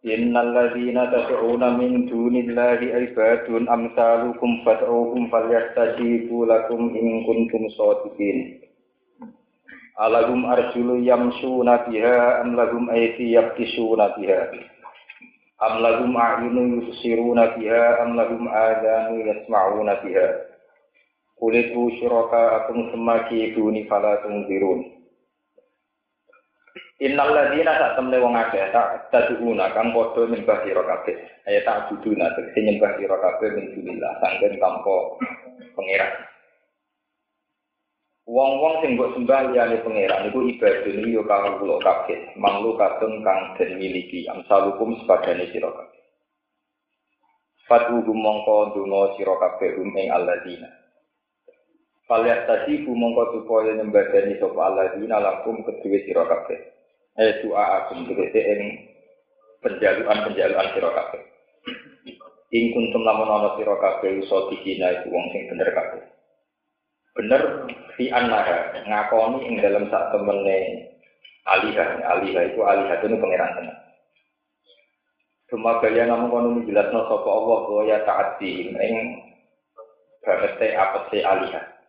Innal ladzina tad'una min dunillahi ibadun amsalukum fad'uhum falyastajibu lakum in kuntum shadiqin. Alahum arjulu yamshuna biha am lahum ayti yabtisuna biha. Am lahum a'yunu yusiruna biha am lahum adanu yasma'una biha. Kulitu syuraka'akum semaki duni fala tunzirun. Innal ladzina sak temne wong akeh tak taduna kang padha nyembah sira kabeh. Aya tak buduna tegese nyembah sira kabeh min dunillah sanggen tanpa pangeran. Wong-wong sing mbok sembah liyane pangeran iku ibadah iki yo kang kula kabeh. Manglu katun kang den miliki amsalukum sepadane sira kabeh. Fatu mongko donga sira kabeh rum ing alladzina. Falyat tadi mongko supaya nyembadani sapa alladzina lakum kedue sira kabeh eh doa agung tegese ing penjaluan-penjaluan sira kabeh. Ing kuntum lamun ana sira kabeh iso dikina iku wong sing bener kabeh. Bener fi annaha ngakoni ing dalam sak temene alihah, alihah itu alihah itu pangeran tenan. Cuma kalian namun kono jelasno sapa Allah bahwa ya taati ing apa sih alihah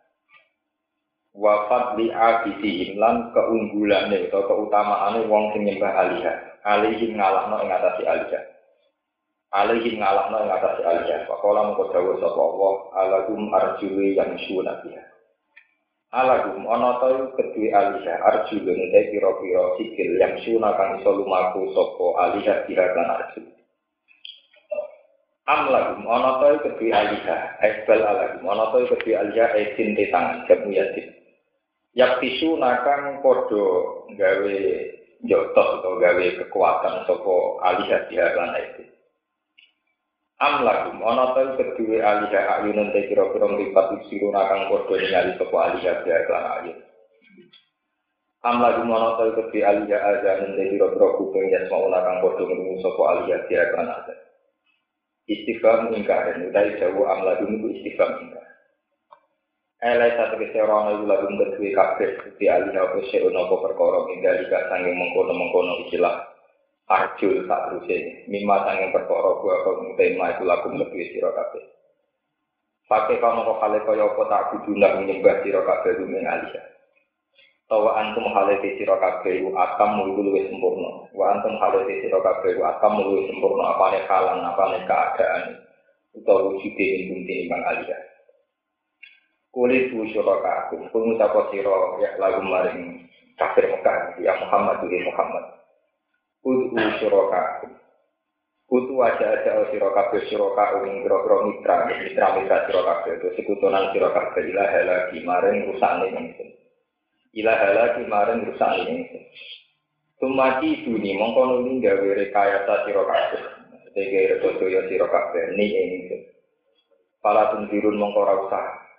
wafat li abidihim lan keunggulane atau keutamaane wong sing nyembah alihah. Alihim ngalahno ing atase alihah. Alihim ngalahno ing alihah. Pakola mengko dawuh sapa Allah alagum arjuli yang syuna biha. Alagum ana ta kedue alihah arjulun te pira-pira sikil yang syuna kang iso lumaku sapa alihah biha lan arjul. Am lagum ana ta kedue alihah ekbal alagum ana ta kedue alihah esin te tangan jamu yasin Yak tisu nakang podo gawe jotos atau gawe kekuatan sopo alihah diharan itu. Am lagum ana ta kedue alihah ayunun te kira-kira mripat siru nakang podo ningali sopo alihah diharan ayun. Am lagum ana ta kedue alihah azanun te kira-kira kuping ya mau nakang podo ngrungu sopo alihah diharan ayun. Istighfar ingkar, utai jauh am lagum itu istighfar ingkar. Elai satu keserono iku lagu kedue kabeh di alih apa seun apa perkara tinggal ika sanging mengkono-mengkono istilah arjul tak teruse mimma sanging perkara gua kok tema itu lagu kedue sira kabeh. Pakai kamu kok hale kaya apa tak kuduna menyembah sira kabeh rumeng alih. Tawa antum hale di sira kabeh akam mulu luwih sempurna. Wa antum hale di sira kabeh akam luwih sempurna apane kalan apane keadaan utawa wujude ing timbang alih. Kuli tu syuraka aku, siro ya lagu maring kafir Mekah, ya Muhammad ya Muhammad. Kul syuraka aku. Kutu aja aja siro kabeh siro ing biro mitra, mitra mitra siro kabeh itu sekutunan siro ilah lagi maring rusane ingsun. Ilah lagi maring rusane ingsun. Tumati duni mongko nuli gawe rekayasa siro kabeh. Sege rekodoyo siro kabeh ni ingsun. Pala tundirun usah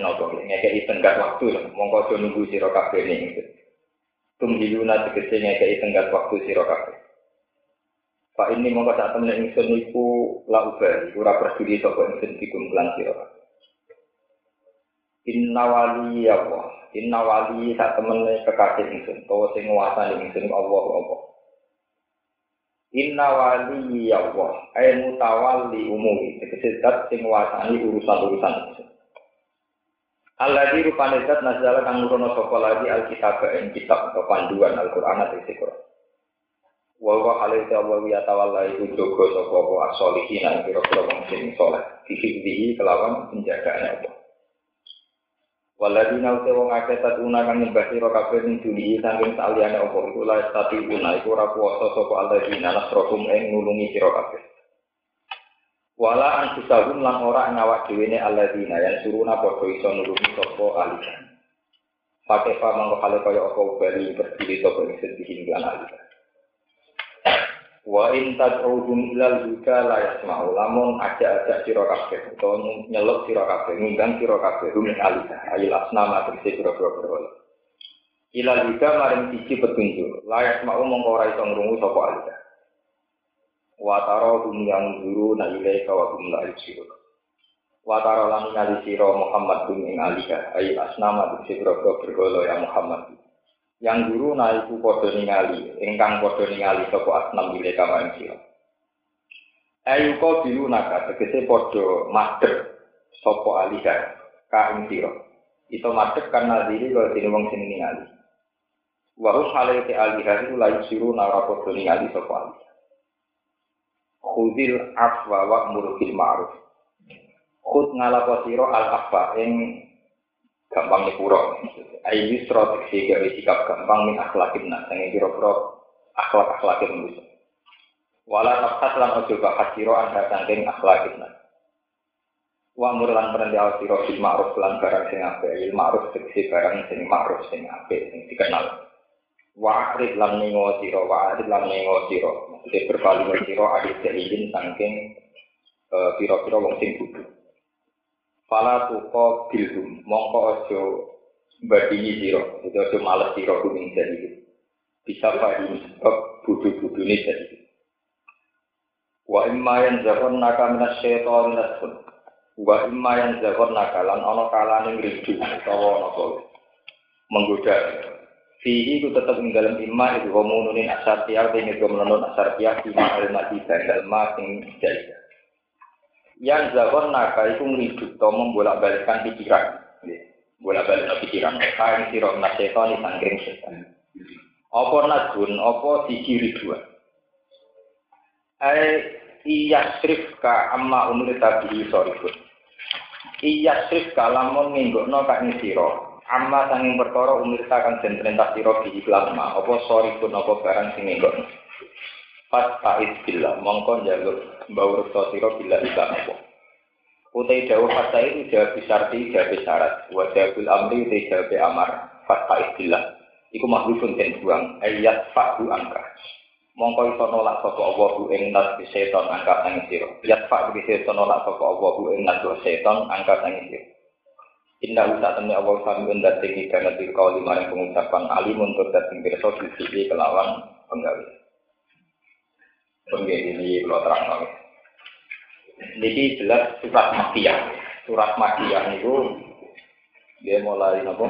Nopo ngekei tenggat waktu, mongko do nunggu sira kabeh ning Tumhiluna tegese ngekei tenggat waktu sira kabeh. Pak ini mongko sak temen ingsun iku la ubah, ora peduli sapa ingsun dikum lan sira. Inna wali ya Allah, inna wali sak temene kekasih ingsun, utawa sing nguasani ingsun Allah Allah. Inna wali ya Allah, ay mutawalli umumi, tegese zat sing nguasani urusan-urusan ingsun. Allah di rupane zat nazala kang nurono sapa lagi alkitab ing kitab atau panduan Al-Qur'an atau Al-Qur'an. Wa wa alaihi wa ya tawalla iku kelawan penjagaane Allah. Waladina uta wong akeh tatuna kang nyembah sira kabeh ning duli saking saliyane apa iku iku ora kuwasa sapa nulungi sira kabeh. Wala anfusahum lan ora ngawak dhewe ne alladzina yang suruna padha iso nulungi sapa alika. Pakai pa mangko kale kaya apa bali berdiri sapa ing sedih lan alika. Wa in tad'uhum ilal huda la yasma'u lamun aja-aja sira kabeh utawa nyeluk sira kabeh ngundang sira kabeh alisa ayil asnama tegese pira-pira berhala. Ilal huda maring siji petunjuk la yasma'u mongko ora iso ngrungu sapa alisa. Wa tara hum yang guru na ilaika wa hum la yusiru. Wa tara lan ngali sira Muhammad hum ing alika ayil asnama tegese pira-pira berhala ya Muhammad yang guru naiku podo ningali, ingkang podo ningali sapa asnam kama ing sira. Ayu ko bilu naga tegese podo madhep sapa alika ka ing sira. Itu madhep karena diri kalau wong sing ningali. Wa hum halaiti alika iku la yusiru nara ningali sapa alika. Khudil afwa wa murbil ma'ruf. Khud ngalapo sira al afwa ing gampang nyepuro. Ayu yusro teksi gawe sikap gampang min akhlakin nas, yang kira-kira akhlak-akhlakin manusia. Wala nafas lan ojo bahas siro anda sangking akhlakin nas. Wa murlan perintah siro bil ma'ruf lan barang sing ape, il ma'ruf teksi barang sing ma'ruf sing ape, sing dikenal. Wa akrib lan ningo siro, wa akrib lan ningo siro. Maksudnya berpaling siro adil jahilin sangking piro-piro wong sing buduh. Fala tuko bilhum, mongko ojo badini siro, itu ojo males siro kuning jadi Bisa fahim sebab budu-budu ini jadi Wa imma yang zakon naka minas syaitan nasun. Wa imma yang zakon naka lan ono kalane ngridu utawa napa menggoda. Fihi ku tetap ing dalam imma itu komununin asar tiar dene komunun asar tiar ima al-madi dan ma sing jadi yang zakon naka itu ngriduk atau membolak balikkan pikiran. Bolak balik pikiran. Kain sirok naseton di sangkring setan. Apa nadun apa siji riduan ai iya srif ka amma umur tabi sorifun iya srif ka lamun ninggokno kak siro amma sanging perkara umur kang den perintah sira di plasma apa sorifun apa barang sing ninggokno Pas ta'id billah, mongko jaluk bau reksa sira bila iklan apa. Utai dawu fasa itu jawab bisarti, jawab syarat. Wa jawabul amri, utai jawab amar. Pas ta'id billah. Iku makhlukun dan buang. Ayat fa'hu angka. Mongko iso nolak sapa Allah bu ing nas seton angka sang sira. Yat fa bi seton nolak sapa Allah bu ing nas seton angka sang sira. Inna usa temne Allah sami undat tinggi kana di kau lima pengucapan alim untuk datang pirsa di kelawan penggawe. Penggini ini kalau terang nol. Ini jelas surat Makiyah. Surat Makiyah itu dia mulai nopo.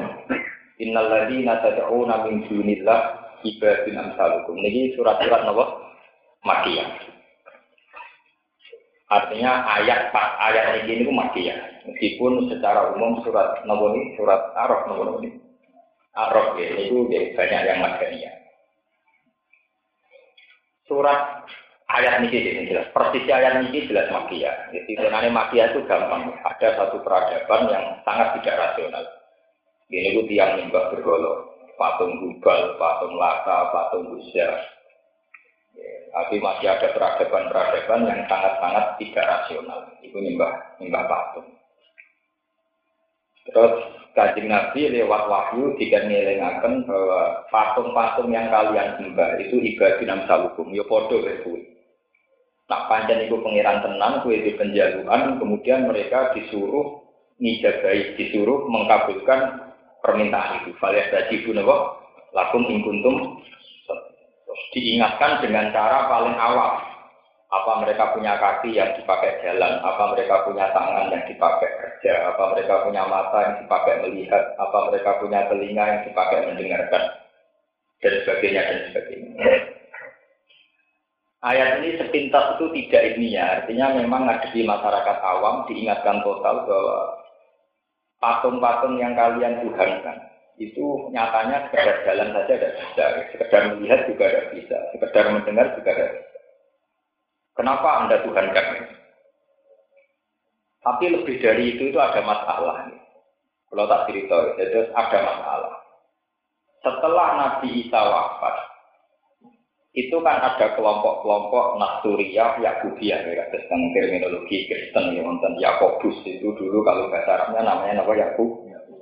Innal ladzina tad'una min dunillah ibadun amsalukum. Ini surat-surat nopo? Makiyah. Artinya ayat pak ayat ini itu makiyah. Meskipun secara umum surat ini surat Araf nopo ini. Ya, itu banyak yang madaniyah. Surat ayat ini jadi jelas. Persis ayat ini jelas makia. Jadi sebenarnya makia itu gampang. Ada satu peradaban yang sangat tidak rasional. Ini itu tiang nimbah bergolo. Patung Hubal, patung Lata, patung Buza. Tapi masih ada peradaban-peradaban yang sangat-sangat tidak rasional. Itu nimbah, nimbah patung. Terus kajing Nabi lewat wahyu tidak ngilingaken bahwa patung-patung yang kalian sembah itu ibadah dalam hukum. Ya podo itu. Nak panjang itu pengiran tenang, kue di penjaluan, kemudian mereka disuruh ngijabai, disuruh mengkabulkan permintaan itu. Falias tadi pun apa? Lakum ingkuntum diingatkan dengan cara paling awal. Apa mereka punya kaki yang dipakai jalan, apa mereka punya tangan yang dipakai kerja, apa mereka punya mata yang dipakai melihat, apa mereka punya telinga yang dipakai mendengarkan, dan sebagainya, dan sebagainya. Ayat ini sepintas itu tidak ilmiah, artinya memang di masyarakat awam diingatkan total bahwa patung-patung yang kalian tuhankan itu nyatanya sekedar jalan saja tidak bisa, sekedar melihat juga tidak bisa, sekedar mendengar juga tidak bisa. Kenapa Anda tuhankan? Tapi lebih dari itu itu ada masalah. Kalau tak cerita, jadi ada masalah. Setelah Nabi Isa wafat, itu kan ada kelompok-kelompok Nasturiyah, Yakubiyah, ya, tentang terminologi Kristen, yang nonton Yakobus itu dulu kalau bahasa Arabnya namanya apa Yakub,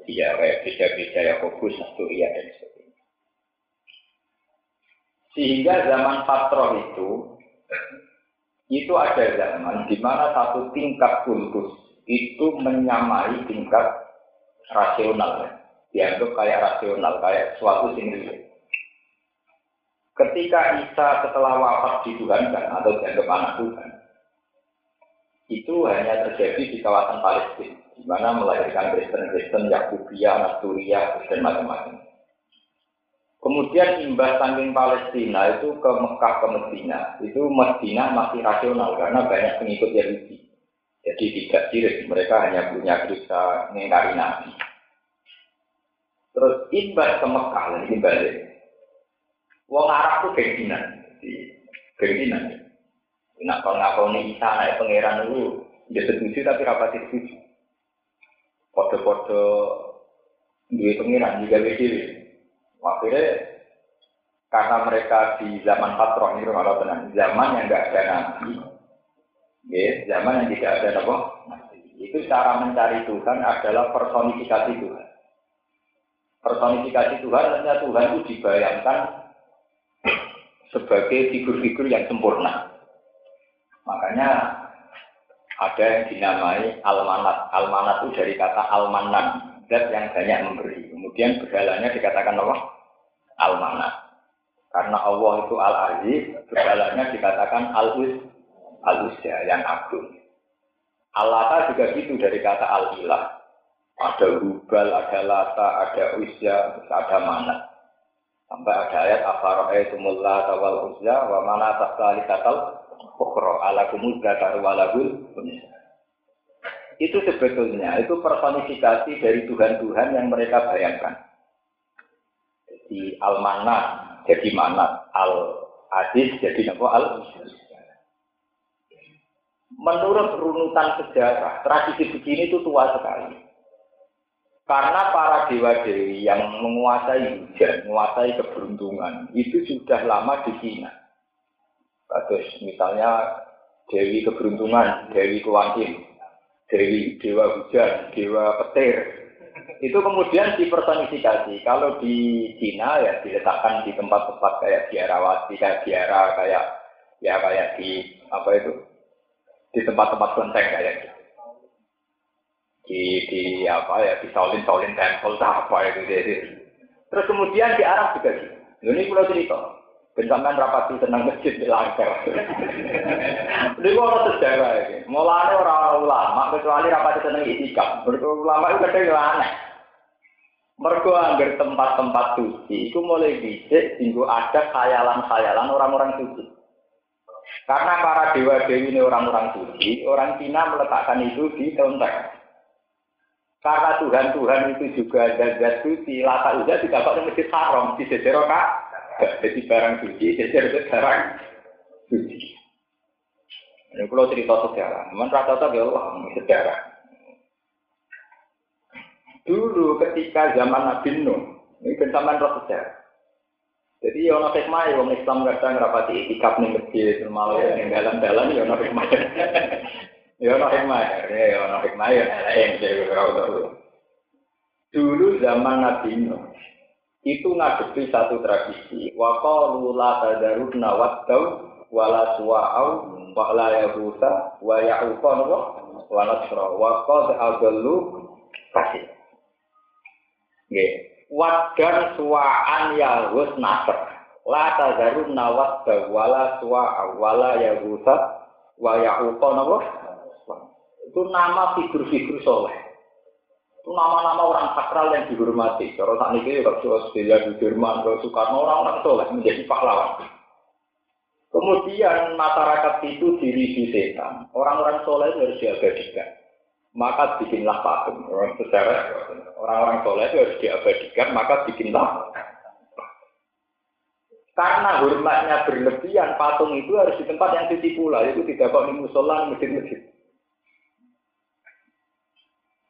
ya, beda-beda Yakobus, Nasturiyah dan sebagainya. Sehingga zaman Patroh itu Itu ada zaman di mana satu tingkat kultus itu menyamai tingkat rasional. Ya. Dianggap kayak rasional, kayak suatu sendiri. Ketika Isa setelah wafat dituhankan atau dianggap anak Tuhan, itu hanya terjadi di kawasan Palestina, di mana melahirkan Kristen-Kristen, Yakubia, Nasturia, dan macam-macam. Kemudian imbas saking Palestina itu ke Mekah ke Medina. Itu Medina masih rasional karena banyak pengikut Yahudi. Jadi tidak sirik, mereka hanya punya kisah mengingkari Nabi. Terus imbas ke Mekah, ini balik. Wong Arab itu gengsinan. Gengsinan. Nah, kalau ngakoni Isa naik pangeran itu, dia setuju tapi rapat setuju. Foto-foto dua pangeran juga beda Akhirnya karena mereka di zaman patron itu kalau tenang, zaman yang nggak ada nabi, ya, zaman yang tidak ada apa, itu cara mencari Tuhan adalah personifikasi Tuhan. Personifikasi Tuhan artinya Tuhan itu dibayangkan sebagai figur-figur yang sempurna. Makanya ada yang dinamai almanat. Almanat itu dari kata almanan, zat yang banyak memberi. Kemudian berhalanya dikatakan apa? Al-Mana. Karena Allah itu Al-Aziz, berhalanya dikatakan Al-Uz, Al-Uzza, yang agung. Allah juga gitu dari kata Al-Ilah. Ada Hubal, ada Lata, ada Uzza, ada Mana. Sampai ada ayat Afaro'aitumul Lata wal Uzza wa mana tasali katal ukhra ala kumuz walagul itu sebetulnya itu personifikasi dari Tuhan-Tuhan yang mereka bayangkan. Jadi al-mana jadi mana, al-aziz jadi apa al Menurut runutan sejarah, tradisi begini itu tua sekali. Karena para dewa-dewi yang menguasai hujan, menguasai keberuntungan, itu sudah lama di Cina. Terus misalnya Dewi keberuntungan, Dewi kewantin, Dewi Dewa Hujan, Dewa Petir. Itu kemudian dipersonifikasi. Kalau di Cina ya diletakkan di tempat-tempat kayak biarawati, kayak biara, kayak ya kayak di apa itu di tempat-tempat kelenteng kayak gitu. Di di apa ya di Shaolin Shaolin Temple apa itu jadi. Terus kemudian di Arab juga gitu. Ini pulau cerita. Bentangan rapati tenang masjid di langkah. Ini kok sejarah ini. Mulanya orang ulama, kecuali rapati tenang itikaf. Berkuah ulama itu kadang aneh. Mergo anggar tempat-tempat suci, itu mulai bisik, tinggu ada khayalan-khayalan orang-orang suci. Karena para dewa-dewi ini orang-orang suci, orang Cina meletakkan itu di kelenteng. Karena Tuhan-Tuhan itu juga zat suci, lata udah tidak di masjid haram, di Sejeroka, jadi barang suci, jadi barang suci. Ini kalau cerita sejarah, memang rata-rata ya Allah sejarah. Dulu ketika zaman Nabi Nuh, ini kan zaman roh sejarah. Jadi ya ono hikmah ya wong Islam kadang ngrapati itikaf ning masjid malah ning dalan-dalan ya ono hikmah. Ya ono hikmah ya ono hikmah ya lain Dulu zaman Nabi Nuh, itu ngadepi satu tradisi. Wa qalu la tadaruna waddau wala suwa'au wa la wa ya'uqa wa nasra wa qad adallu kasih. Nggih. Waddan suwa'an yahus nasr. La tadaruna waddau wala suwa'au wala yahusa wa ya'uqa Itu nama figur-figur soleh. Nama-nama orang sakral yang dihormati. Kalau saat ini kalau Australia, di Jerman, kalau Soekarno orang-orang soleh menjadi pahlawan. Kemudian masyarakat itu dirisi setan. Orang-orang soleh harus diabadikan. Maka bikinlah patung. Orang secara orang-orang soleh harus diabadikan. Maka bikinlah karena hormatnya berlebihan, patung itu harus di tempat yang suci pula. Itu tidak kok di musola, masjid-masjid.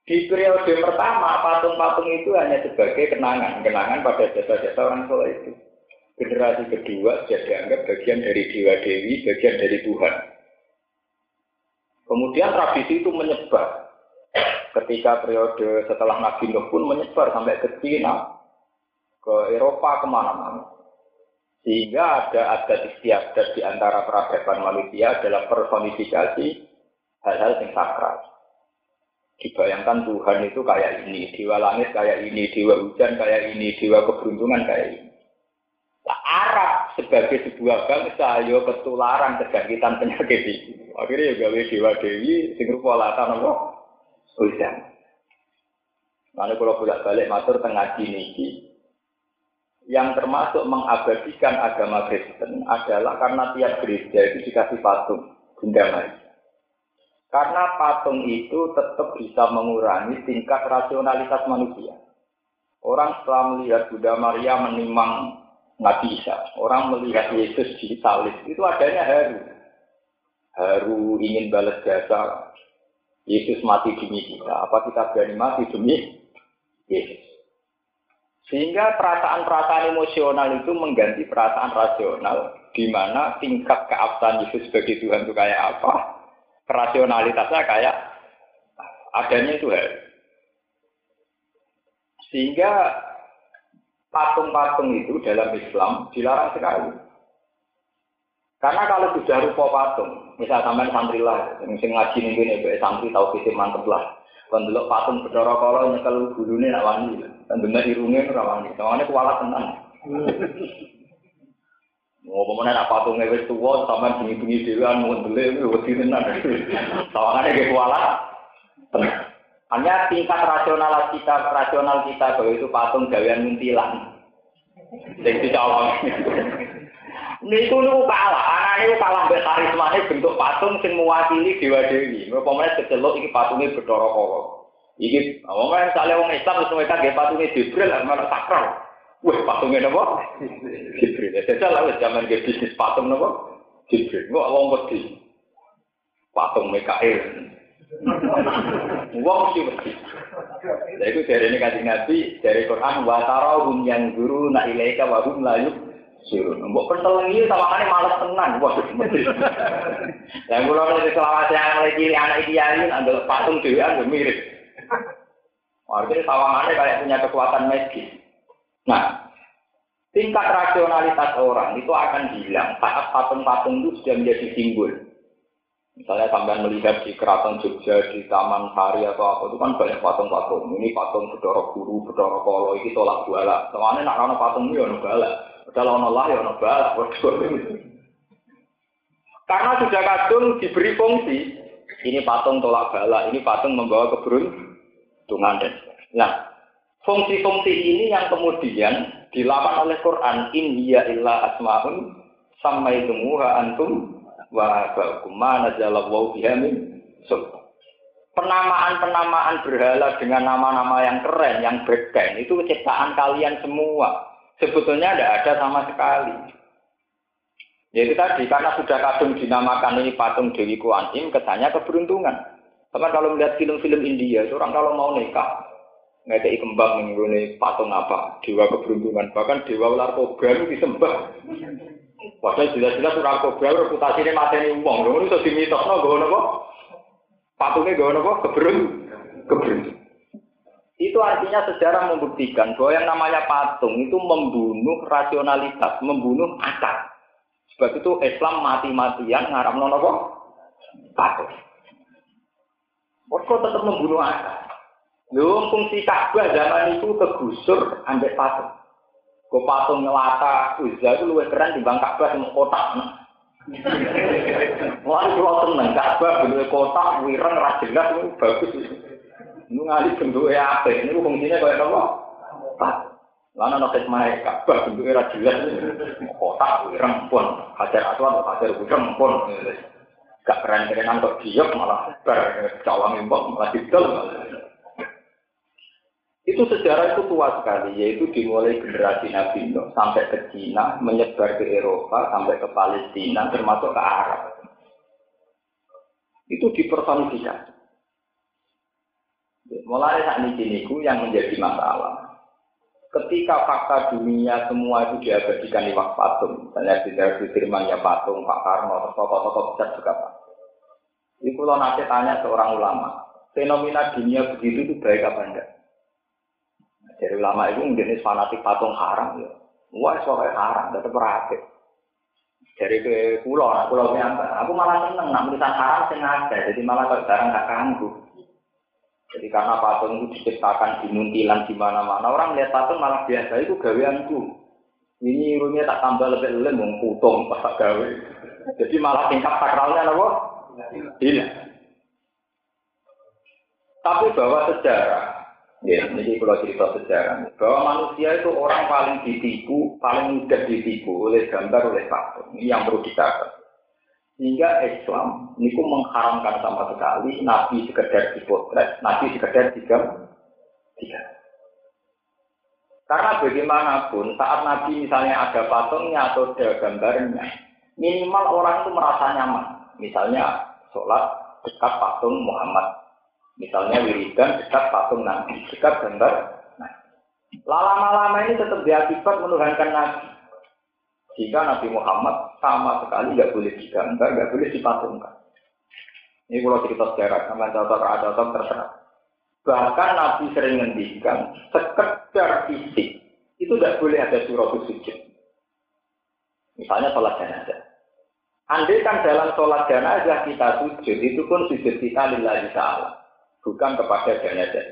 Di periode pertama, patung-patung itu hanya sebagai kenangan, kenangan pada jasa-jasa orang soleh itu. Generasi kedua sudah dianggap bagian dari dewa dewi, bagian dari Tuhan. Kemudian tradisi itu menyebar. Ketika periode setelah Nabi Nuh pun menyebar sampai ke Cina, ke Eropa, ke mana-mana. Sehingga ada adat istiadat di antara peradaban manusia adalah personifikasi hal-hal yang sakral. Dibayangkan Tuhan itu kayak ini, dewa langit kayak ini, dewa hujan kayak ini, dewa keberuntungan kayak ini. Nah, Arab sebagai sebuah bangsa yo ketularan kejangkitan penyakit itu. Akhirnya ya gawe dewa dewi sing rupa latan apa? Hujan. Lalu kalau bolak balik matur tengah niki, yang termasuk mengabadikan agama Kristen adalah karena tiap gereja itu dikasih patung Bunda Maria. Karena patung itu tetap bisa mengurangi tingkat rasionalitas manusia. Orang setelah melihat Bunda Maria menimang Nabi Isa, orang melihat Yesus di salib, itu adanya haru. Haru ingin balas jasa, Yesus mati demi kita. Apa kita berani mati demi Yesus? Sehingga perasaan-perasaan emosional itu mengganti perasaan rasional, di mana tingkat keabsahan Yesus sebagai Tuhan itu kayak apa, rasionalitasnya kayak adanya itu hal. Sehingga patung-patung itu dalam Islam dilarang sekali. Karena kalau sudah rupa patung, misal sampai santri lah, yang ngaji ini, santri tahu kita mantep lah. Kan dulu patung bedoro kala nyekel gulune nak wani. Kan bener irunge ora wani. Soalnya kualat tenan. Mau pemenang nak patungnya wis tua, sama bunyi-bunyi dewan, mundele, wedi tenan. Soalnya kayak kualat. Hanya tingkat rasional kita, rasional kita bahwa itu patung gawean muntilan. Sing dicawang. Niku niku kalah, anak niku kalah mbek karismane bentuk patung sing mewakili dewa dewi. Pemene kecelok patunge Bathara Kawa. Iki kan sale wong Islam mereka nggih patunge Jibril malah sakral. Wah, patunge napa? Jibril. Jajal lah zaman ge bisnis patung napa? Jibril. Kok wong wedi. Patung Mikael. Wong sih wedi. Lha iku dari kasih Nabi dari Quran wa tarahum yang guru na ilaika wa hum la Sirun. Mbok pentelengi malas tenan. Wah, mesti. Lah kula nek selawase yang lagi anak iki yari andel patung dhewean yo mirip. Artinya sawangane kayak punya kekuatan medis. Nah, tingkat rasionalitas orang itu akan hilang saat patung-patung itu sudah menjadi simbol. Misalnya sampai melihat di keraton Jogja, di Taman Sari atau apa itu kan banyak patung-patung. Ini patung Bedoro Guru, Bedoro Kolo, ini tolak buala. Soalnya nak rana patung ini ya bala. Padahal ono lah ya ono balak. Karena sudah kadung diberi fungsi. Ini patung tolak bala, ini patung membawa keberuntungan Nah, fungsi-fungsi ini yang kemudian dilakukan oleh Quran in hiya illa asmaun samaitumuha antum wa ba'kum biha min Penamaan-penamaan berhala dengan nama-nama yang keren, yang beken, itu ciptaan kalian semua sebetulnya tidak ada sama sekali. Jadi tadi karena sudah kadung dinamakan ini patung Dewi Kuan Im, kesannya keberuntungan. Teman kalau melihat film-film India, orang kalau mau nikah, ngekei kembang mengguni patung apa, dewa keberuntungan, bahkan dewa ular kobra itu disembah. Padahal jelas-jelas ular kobra reputasinya mateni uang, lalu itu no, gue nopo, patungnya gue nopo, keberun, keberuntungan. Itu artinya sejarah membuktikan bahwa yang namanya patung itu membunuh rasionalitas, membunuh akal. Sebab itu Islam mati-matian ngaram nono kok patung. Kok tetap membunuh akal. Lu fungsi Ka'bah zaman itu kegusur ambek patung. Kok patung nyelata Uzza itu luwih keren dibanding Ka'bah yang kotak. Wah, itu tenang. Ka'bah bentuk kotak, wireng, rajelas, itu bagus. Ini ngali bentuknya apa? Ini fungsinya kayak apa? Lana no hikmah Ka'bah bentuknya ra jelas. Kotak wireng pun, hajar aswad hajar wireng pun. Gak keren-kerenan kok diok malah bar cawang imbok malah didol. Itu sejarah itu tua sekali, yaitu dimulai generasi Nabi Nuh sampai ke Cina, menyebar ke Eropa, sampai ke Palestina, termasuk ke Arab. Itu dipersonifikasi. Mulai saat ini yang menjadi masalah. Ketika fakta dunia semua itu diabadikan di patung, misalnya di Sudirman ya patung, Pak Karno, tokoh-tokoh besar juga Pak. Ini kalau nanti tanya seorang ulama, fenomena dunia begitu itu baik apa enggak? Dari ulama itu menjadi fanatik patung haram ya. Wah, soalnya haram, tetap berarti. Dari ke pulau, nah, pulau aku malah seneng, nak tulisan haram sengaja, jadi malah kalau sekarang gak ganggu. Jadi karena patung itu diciptakan di muntilan di mana-mana, orang lihat patung malah biasa itu gaweanku. Ini rumahnya tak tambah lebih lem, mau pas gawe. Jadi malah tingkat sakralnya apa? Tidak. Tapi bahwa sejarah Ya, ini kalau cerita sejarah bahwa manusia itu orang paling ditipu, paling mudah ditipu oleh gambar, oleh patung. Ini yang perlu dicatat. Sehingga Islam ini pun mengharamkan sama sekali Nabi sekedar dipotret, Nabi sekedar tiga, tiga. Karena bagaimanapun saat Nabi misalnya ada patungnya atau ada gambarnya, minimal orang itu merasa nyaman. Misalnya sholat dekat patung Muhammad Misalnya wiridan dekat patung Nabi, dekat gambar Lama-lama ini tetap diakibat menuhankan Nabi. Jika Nabi Muhammad sama sekali nggak boleh digambar, nggak boleh dipatungkan. Ini kalau cerita sejarah, sama contoh ada terserah. Bahkan Nabi sering ngendikan, sekedar fisik, itu tidak boleh ada surat sujud. Misalnya sholat jenazah. Andai kan dalam sholat jenazah kita sujud, itu pun sujud kita lillahi ta'ala bukan kepada jenazah.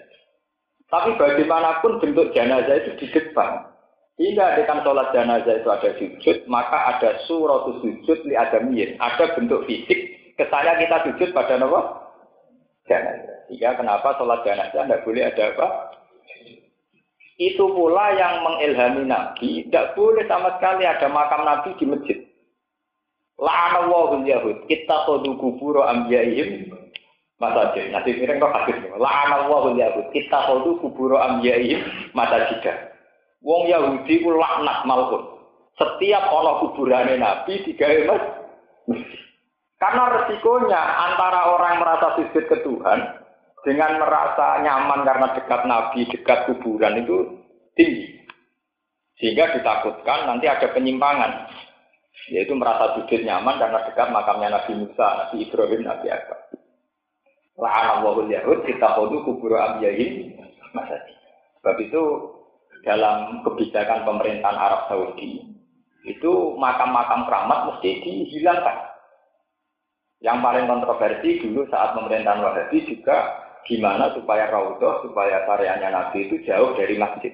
Tapi bagaimanapun bentuk jenazah itu di depan. Hingga dengan sholat jenazah itu ada sujud, maka ada surat sujud li adamiyin. Ada bentuk fisik, kesannya kita sujud pada apa? Jenazah. Sehingga kenapa sholat jenazah tidak boleh ada apa? Itu pula yang mengilhami Nabi, tidak boleh sama sekali ada makam Nabi di masjid. La'anallahu yahud, kita kodu kuburo ambiyaihim masa jadi nanti miring kok hadis la'ana Allahu yahud kita kudu kuburo mata jika wong Yahudi ku laknat malkun setiap ono kuburane Nabi digawe mas karena resikonya antara orang merasa sujud ke Tuhan dengan merasa nyaman karena dekat Nabi, dekat kuburan itu tinggi. Sehingga ditakutkan nanti ada penyimpangan. Yaitu merasa sujud nyaman karena dekat makamnya Nabi Musa, Nabi Ibrahim, Nabi Adam. La'ana wahul Yahud kita kodu kubur abiyahim masjid. Sebab itu dalam kebijakan pemerintahan Arab Saudi itu makam-makam keramat mesti dihilangkan. Yang paling kontroversi dulu saat pemerintahan Wahabi juga gimana supaya Raudhah, supaya karyanya Nabi itu jauh dari masjid.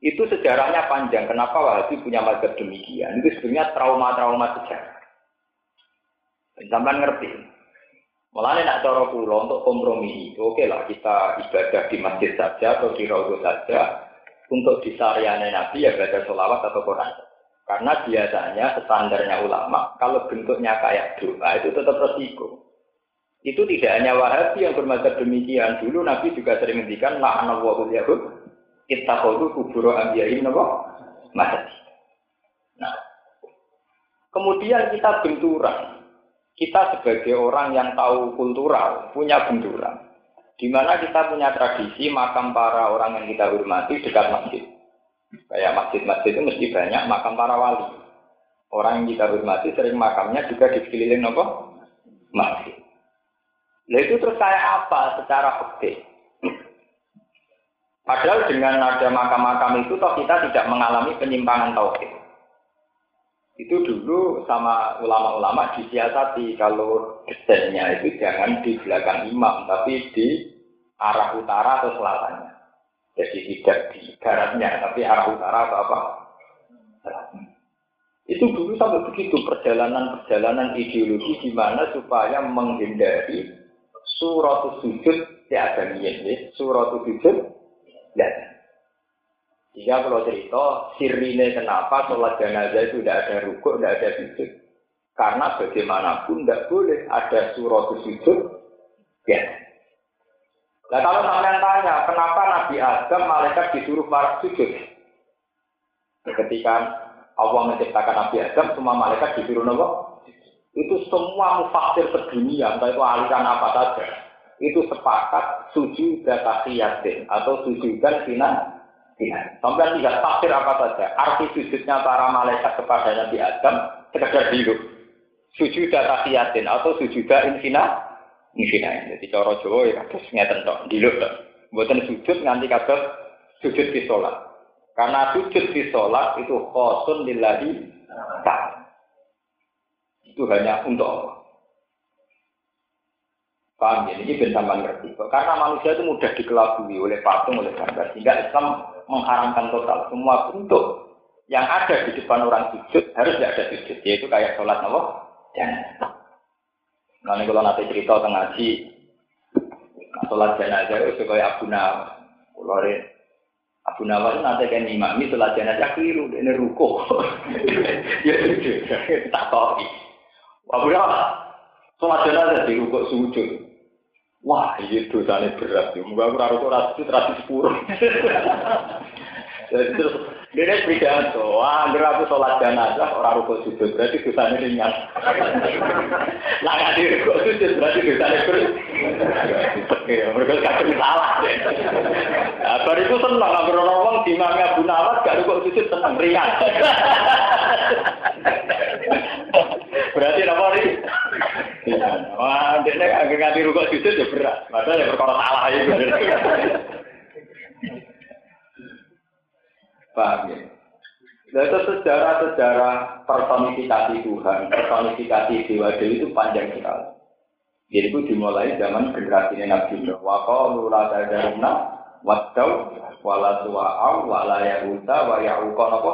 Itu sejarahnya panjang. Kenapa Wahabi punya mazhab demikian? Itu sebenarnya trauma-trauma sejarah. Sampai ngerti. Malah nak cara kula untuk kompromi, oke lah kita ibadah di masjid saja atau di raudhah saja. Untuk di Nabi ya baca sholawat atau Quran. Karena biasanya standarnya ulama, kalau bentuknya kayak doa itu tetap resiko. Itu tidak hanya Wahabi yang bermadzhab demikian. Dulu Nabi juga sering ngendikan la'ana wahul yahud kita kudu kuburo ambiyain napa? Masjid. Nah, kemudian kita benturan kita sebagai orang yang tahu kultural punya benturan. Di mana kita punya tradisi makam para orang yang kita hormati dekat masjid. Kayak masjid-masjid itu mesti banyak makam para wali. Orang yang kita hormati sering makamnya juga di sekeliling apa? Masjid. Nah itu terus kayak apa secara fikih? Padahal dengan ada makam-makam itu toh kita tidak mengalami penyimpangan tauhid. Itu dulu sama ulama-ulama disiasati kalau desainnya itu jangan di belakang imam, tapi di arah utara atau selatannya. Jadi tidak di baratnya, tapi arah utara atau apa? Itu dulu sampai begitu perjalanan-perjalanan ideologi gimana supaya menghindari surat sujud ya ada ya, surat sujud ya. Jika kalau cerita, sirine kenapa sholat jenazah itu tidak ada rukuk, tidak ada sujud. Karena bagaimanapun tidak boleh ada surat sujud. Ya. Nah kalau sampean tanya, kenapa Nabi Adam malaikat disuruh para sujud? Ketika Allah menciptakan Nabi Adam, semua malaikat disuruh nopo? Itu semua mufasir sedunia, entah itu aliran apa saja. Itu sepakat sujud dan atau sujud dan sinan Ya, sampai tidak tafsir apa saja. Arti sujudnya para malaikat kepada Nabi Adam sekedar hidup. Sujud tahiyatin atau sujud infina infina. Jadi cara Jawa ya kados ngeten tok, diluk tok. Mboten sujud nganti kados sujud di sholat. Karena sujud di sholat itu khosun lillahi Itu hanya untuk Allah. Paham ya? Ini bentangan ngerti. Karena manusia itu mudah dikelabui oleh patung, oleh gambar. Sehingga Islam mengharamkan total semua bentuk yang ada di depan orang sujud harus tidak ada sujud. Yaitu kayak sholat Allah. Jangan. Nanti kalau nanti cerita tengah ngaji, sholat jenazah itu kayak Abu Nawas. Kalau Abu Nawas nanti kayak imami sholat jenazah keliru, ini ruko. ya sudah, tak tahu. Abu Nawas, sholat jenazah di ruko sujud. Wah, iya dosanya berat. Moga aku raro ora sujud ora sepuluh. Jadi terus dia pidato, wah, agar aku sholat jenazah orang rukuk sujud berarti dosanya ringan. Lah nggak di rukuk sujud berarti dosanya berat. Ya, mereka kadang salah. Nah, itu nggak ngomong di mana Abu Nawas gak rukuk sujud senang ringan. Berarti apa nih? Wah, dia agak nganti rukuk sujud ya berat. Padahal ya perkara salah itu. Paham ya? Nah, itu sejarah-sejarah personifikasi Tuhan, personifikasi Dewa Dewi itu panjang sekali. Jadi itu dimulai zaman generasi Nabi Nuh. Wa qalu la tadaruna wadau wala suwa'au wala yahuda wa ya'uqa apa?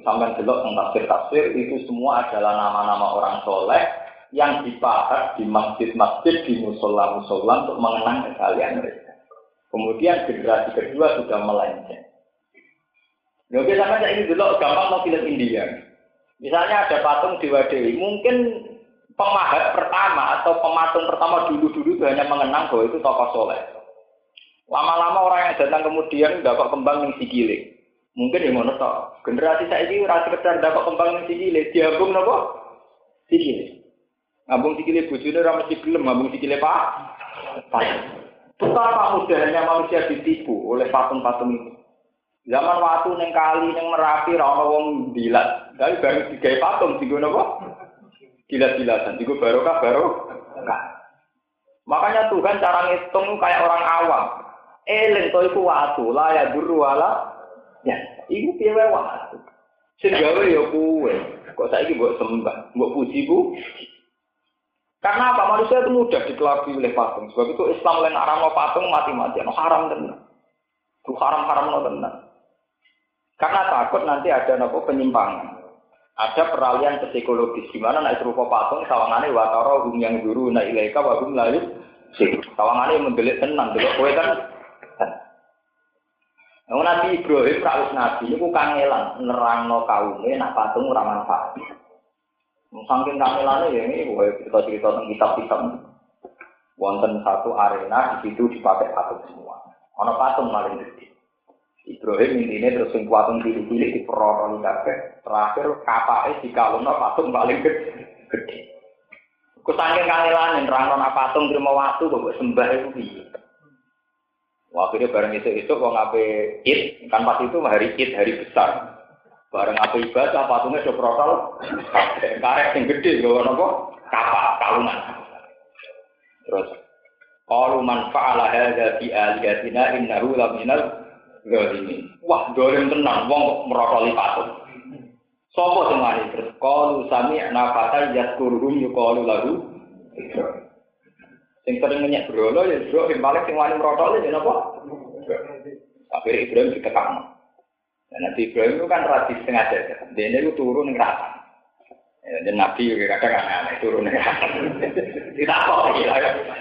Sampai delok tafsir-tafsir itu semua adalah nama-nama orang soleh yang dipahat di masjid-masjid, di musola-musola untuk mengenang kekalian mereka. Kemudian generasi kedua sudah melenceng. Ya oke sama saya ini dulu gampang mau film India. Misalnya ada patung Dewa Dewi, mungkin pemahat pertama atau pematung pertama dulu-dulu itu hanya mengenang bahwa itu tokoh soleh. Lama-lama orang yang datang kemudian dapat kembang yang sikile. Mungkin yang mana toh. Generasi saya ini rasa sekedar dapat kembang yang sikile, diambung nopo sikile. Ngabung sikile bujune ora mesti gelem, ngabung sikile pak. Betapa mudahnya manusia ditipu oleh patung-patung itu. Zaman waktu neng kali neng merapi rano wong dilat. Tapi bareng digawe patung digo napa? Dilat-dilatan. Digo barokah baru. Makanya Tuhan cara ngitung kayak orang awam. Eling to iku watu, la ya duru wala. Ya, iku piye wae watu. Sing ya kuwe. Kok saiki mbok sembah, mbok puji bu. Karena apa? Manusia itu mudah dikelabui oleh patung. Sebab itu Islam lain haram patung mati-matian. Haram tenan. Haram-haram tenan. Karena takut nanti ada nopo penyimpangan. Ada peralihan psikologis di mana naik rupa patung sawangane watara hum yang dulu na ilaika wa hum layu. Sawangane mendelik tenang delok kowe kan. Nah, Nabi Ibrahim kawis Nabi niku kangelan nerangno kaume nak patung ora manfaat. Saking kangelane ya ini kowe cerita-cerita tentang kitab-kitab. Wonten satu arena di situ dipakai patung semua. Ana patung paling gede. Ibrahim ini terus sing patung cilik-cilik di peroroni kabeh. Terakhir kapake dikalungno patung paling gede. Ku saking kangelan nerangno patung terima waktu kok sembah itu. Waktu itu bareng itu itu kok ngape id kan pas itu hari id hari besar. Bareng apa ibadah patungnya sudah protol. Karek yang gede gak nopo kapak kalungan. Terus Qalu man fa'ala hadza bi alihatina innahu laminal ini, Wah, dolim tenang, wong merotoli patung. Sopo sing wani terus qalu sami nafata yaskuruhum yuqalu lagu. Sing sering ngenyek brolo ya bro sing paling sing wani merotoli ya napa? Akhirnya Ibrahim ditekan. Dan Nabi Ibrahim itu kan radis sengaja. Dia itu turun ning rata. Ya, dan Nabi juga kadang aneh turun ning rata. Tidak apa ya.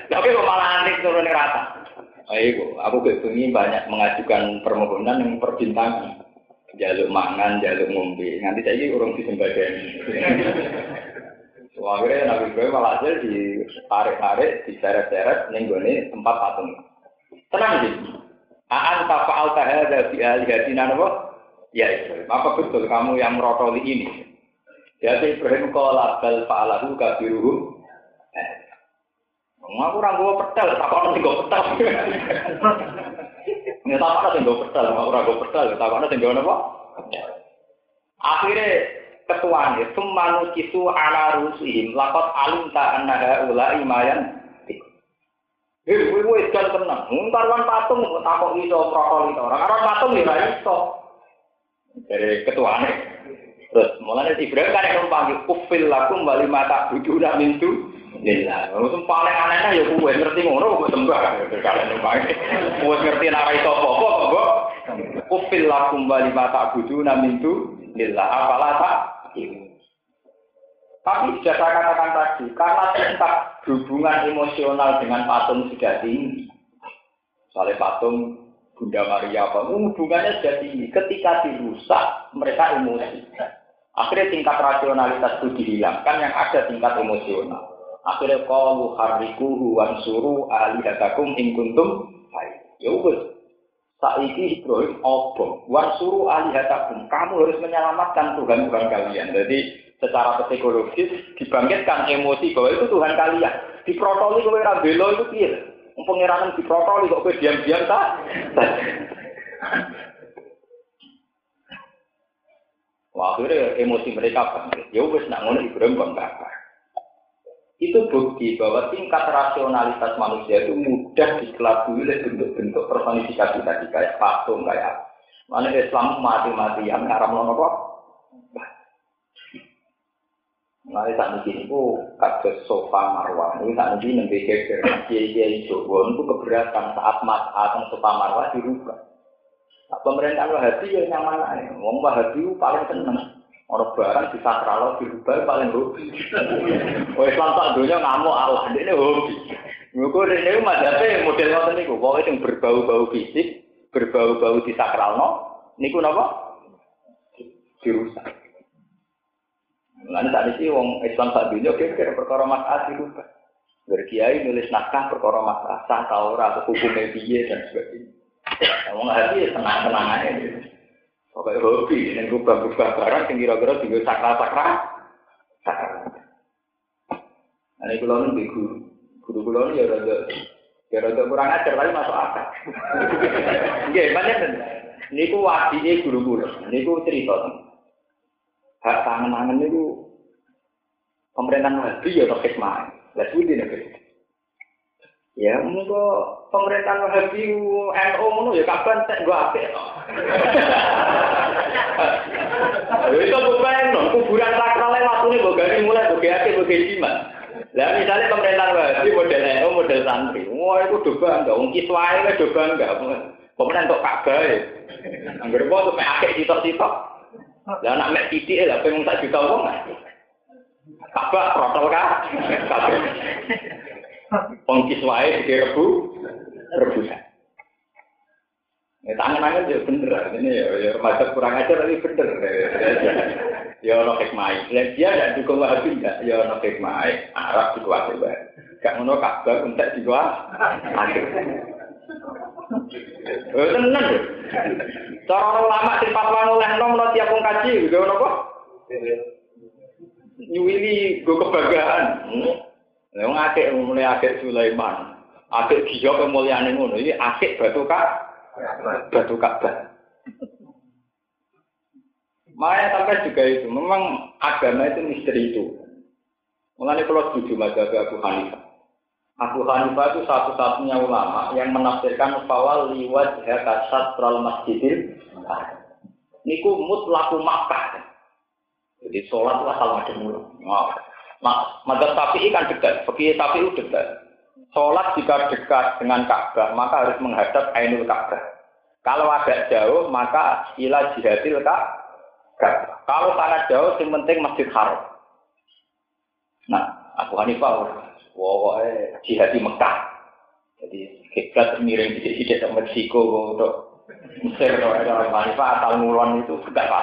Tapi malah aneh turun ning rata. Ayo, aku kebengi banyak mengajukan permohonan yang perbintangan. Jaluk mangan, jaluk ngombe. Nanti saya orang disembadani. So, akhirnya Nabi Ibrahim malah aja ditarik-tarik, diseret-seret, nenggone tempat patung. Tenang sih. Aan tafa'al tahada fi alihatina napa? Ya Ibrahim, apa betul kamu yang merotoli ini? Ya Ibrahim qala bal fa'alahu kabiruhum Aku ora nggo petel, tak ono sing nggo petel. Ya tak ono sing nggo petel, aku ora nggo petel, tak ono sing nggo napa? Akhire ketuane sumanu kisu ala rusihim laqad alimta anna haula imayan Eh, kowe kowe jan tenang. Mung karuan patung takok iso protol itu. Ora karuan patung ya ora iso. Dari ketuane. Terus mulane Ibrahim kan yang panggil kufil lakum wali mata budu nak mintu. Lillah. Itu paling anehnya ya kowe ngerti ngono kok sembah. Kalian numpak. Kowe ngerti nek ora iso apa-apa kok. Kufil lakum wali mata budu nak mintu. Lillah. Apalah tak? Tapi sudah saya katakan tadi, karena tingkat hubungan emosional dengan patung sudah tinggi. Soalnya patung Bunda Maria apa, hubungannya sudah tinggi. Ketika dirusak, mereka emosi. Akhirnya tingkat rasionalitas itu dihilangkan, yang ada tingkat emosional. Akhirnya kalau harikuhu wansuru alihatakum ingkuntum Ya udah, Saiki Ibrahim obong, wansuru alihatakum. Kamu harus menyelamatkan Tuhan Tuhan kalian. Jadi secara psikologis dibangkitkan emosi bahwa itu Tuhan kalian. Diprotoli kowe ora bela itu piye? Pengiranan diprotoli kok kowe diam-diam ta? Wah, akhirnya emosi mereka bangkit. Ya wis nak ngono Ibrahim bangkit. Itu bukti bahwa tingkat rasionalitas manusia itu mudah dikelabui oleh bentuk-bentuk personifikasi tadi kayak patung kayak mana Islam mati-matian ngaram nopo Nah, saat ini itu kados sofa marwah. Ini saat ini nanti geger kiai kiai Jawa itu keberatan saat mas atau sofa marwah dirubah. Nah, pemerintahan Wahabi ya nyaman aja. Wong Wahabi paling seneng. Orang barang di sakral dirubah paling hobi. Oh Islam tak dunia ngamuk Allah. Ini hobi. Mereka ini mazhabnya model ngoten niku. Pokoknya yang berbau-bau fisik, berbau-bau di sakral no. Niku napa? Dirusak. Lalu tadi sih wong Islam sak dunia kira perkara masalah lupa. Berkiai nulis naskah perkara masalah sah tau ora atau hukum piye dan sebagainya. Wong hati ya tenang-tenang aja. Pokoknya hobi, ini rubah-rubah barang yang kira-kira tinggal sakral-sakral. Sakral. Nah ini kalau nih guru, guru kalau ya rada, ya rada kurang ajar tapi masuk akal. Oke, banyak kan? Ini ku wajibnya guru-guru, ini ku cerita hak tangan-tangan itu pemerintahan Wahabi ya untuk hikmah. Lah suwi nek. Ya monggo pemerintahan Wahabi NU ngono ya kapan tek gua apik. Lha itu bukan kuburan sakral watune mbok gawe mulai gawe mbok jimat. Lah misalnya pemerintahan Wahabi model NU model santri. Wah itu do bangga, wong kiswae do bangga. Pemenang untuk Ka'bah. Angger apa tuh akeh sitok-sitok. Lah anak mek titik lah pengen tak juta wong. Apa protol kah? Wong kiswae direbu rebusan. Ya tangan-tangan ya bener, ini ya, ya remaja kurang ajar tapi bener. Ya ono hikmah. Dan dia tidak dukung wahabi enggak, ya ono hikmah. Arab dikuasai banget. Gak ngono kabeh untuk dikuasai. Eh tenan lho. Cara ulama sing fatwa olehno menawa tiap wong kaji gitu napa? Nyuwili go kebanggaan. Wong akeh mulai akeh Sulaiman. Akeh giyo kemuliaan ngono. Iki akeh batu kak. Batu Ka'bah. Makanya sampai juga itu, memang agama itu misteri itu. Mengenai kalau setuju mazhab Abu Hanifah. Abu Hanifah itu satu-satunya ulama yang menafsirkan bahwa liwat kasat tral masjidil niku mutlaku makkah. Jadi sholat lah kalau ada mulu. Madzhab Syafi'i kan dekat, tapi Syafi'i dekat. Sholat jika dekat dengan Ka'bah maka harus menghadap Ainul Ka'bah. Kalau agak jauh maka ila jihadil Ka'bah. Kalau sangat jauh yang penting Masjid Haram. Nah, Abu Hanifah Pokoknya jihad di Mekah. Jadi kiblat miring di sini ke Meksiko untuk Mesir orang Hanifah asal ngulon itu tidak apa.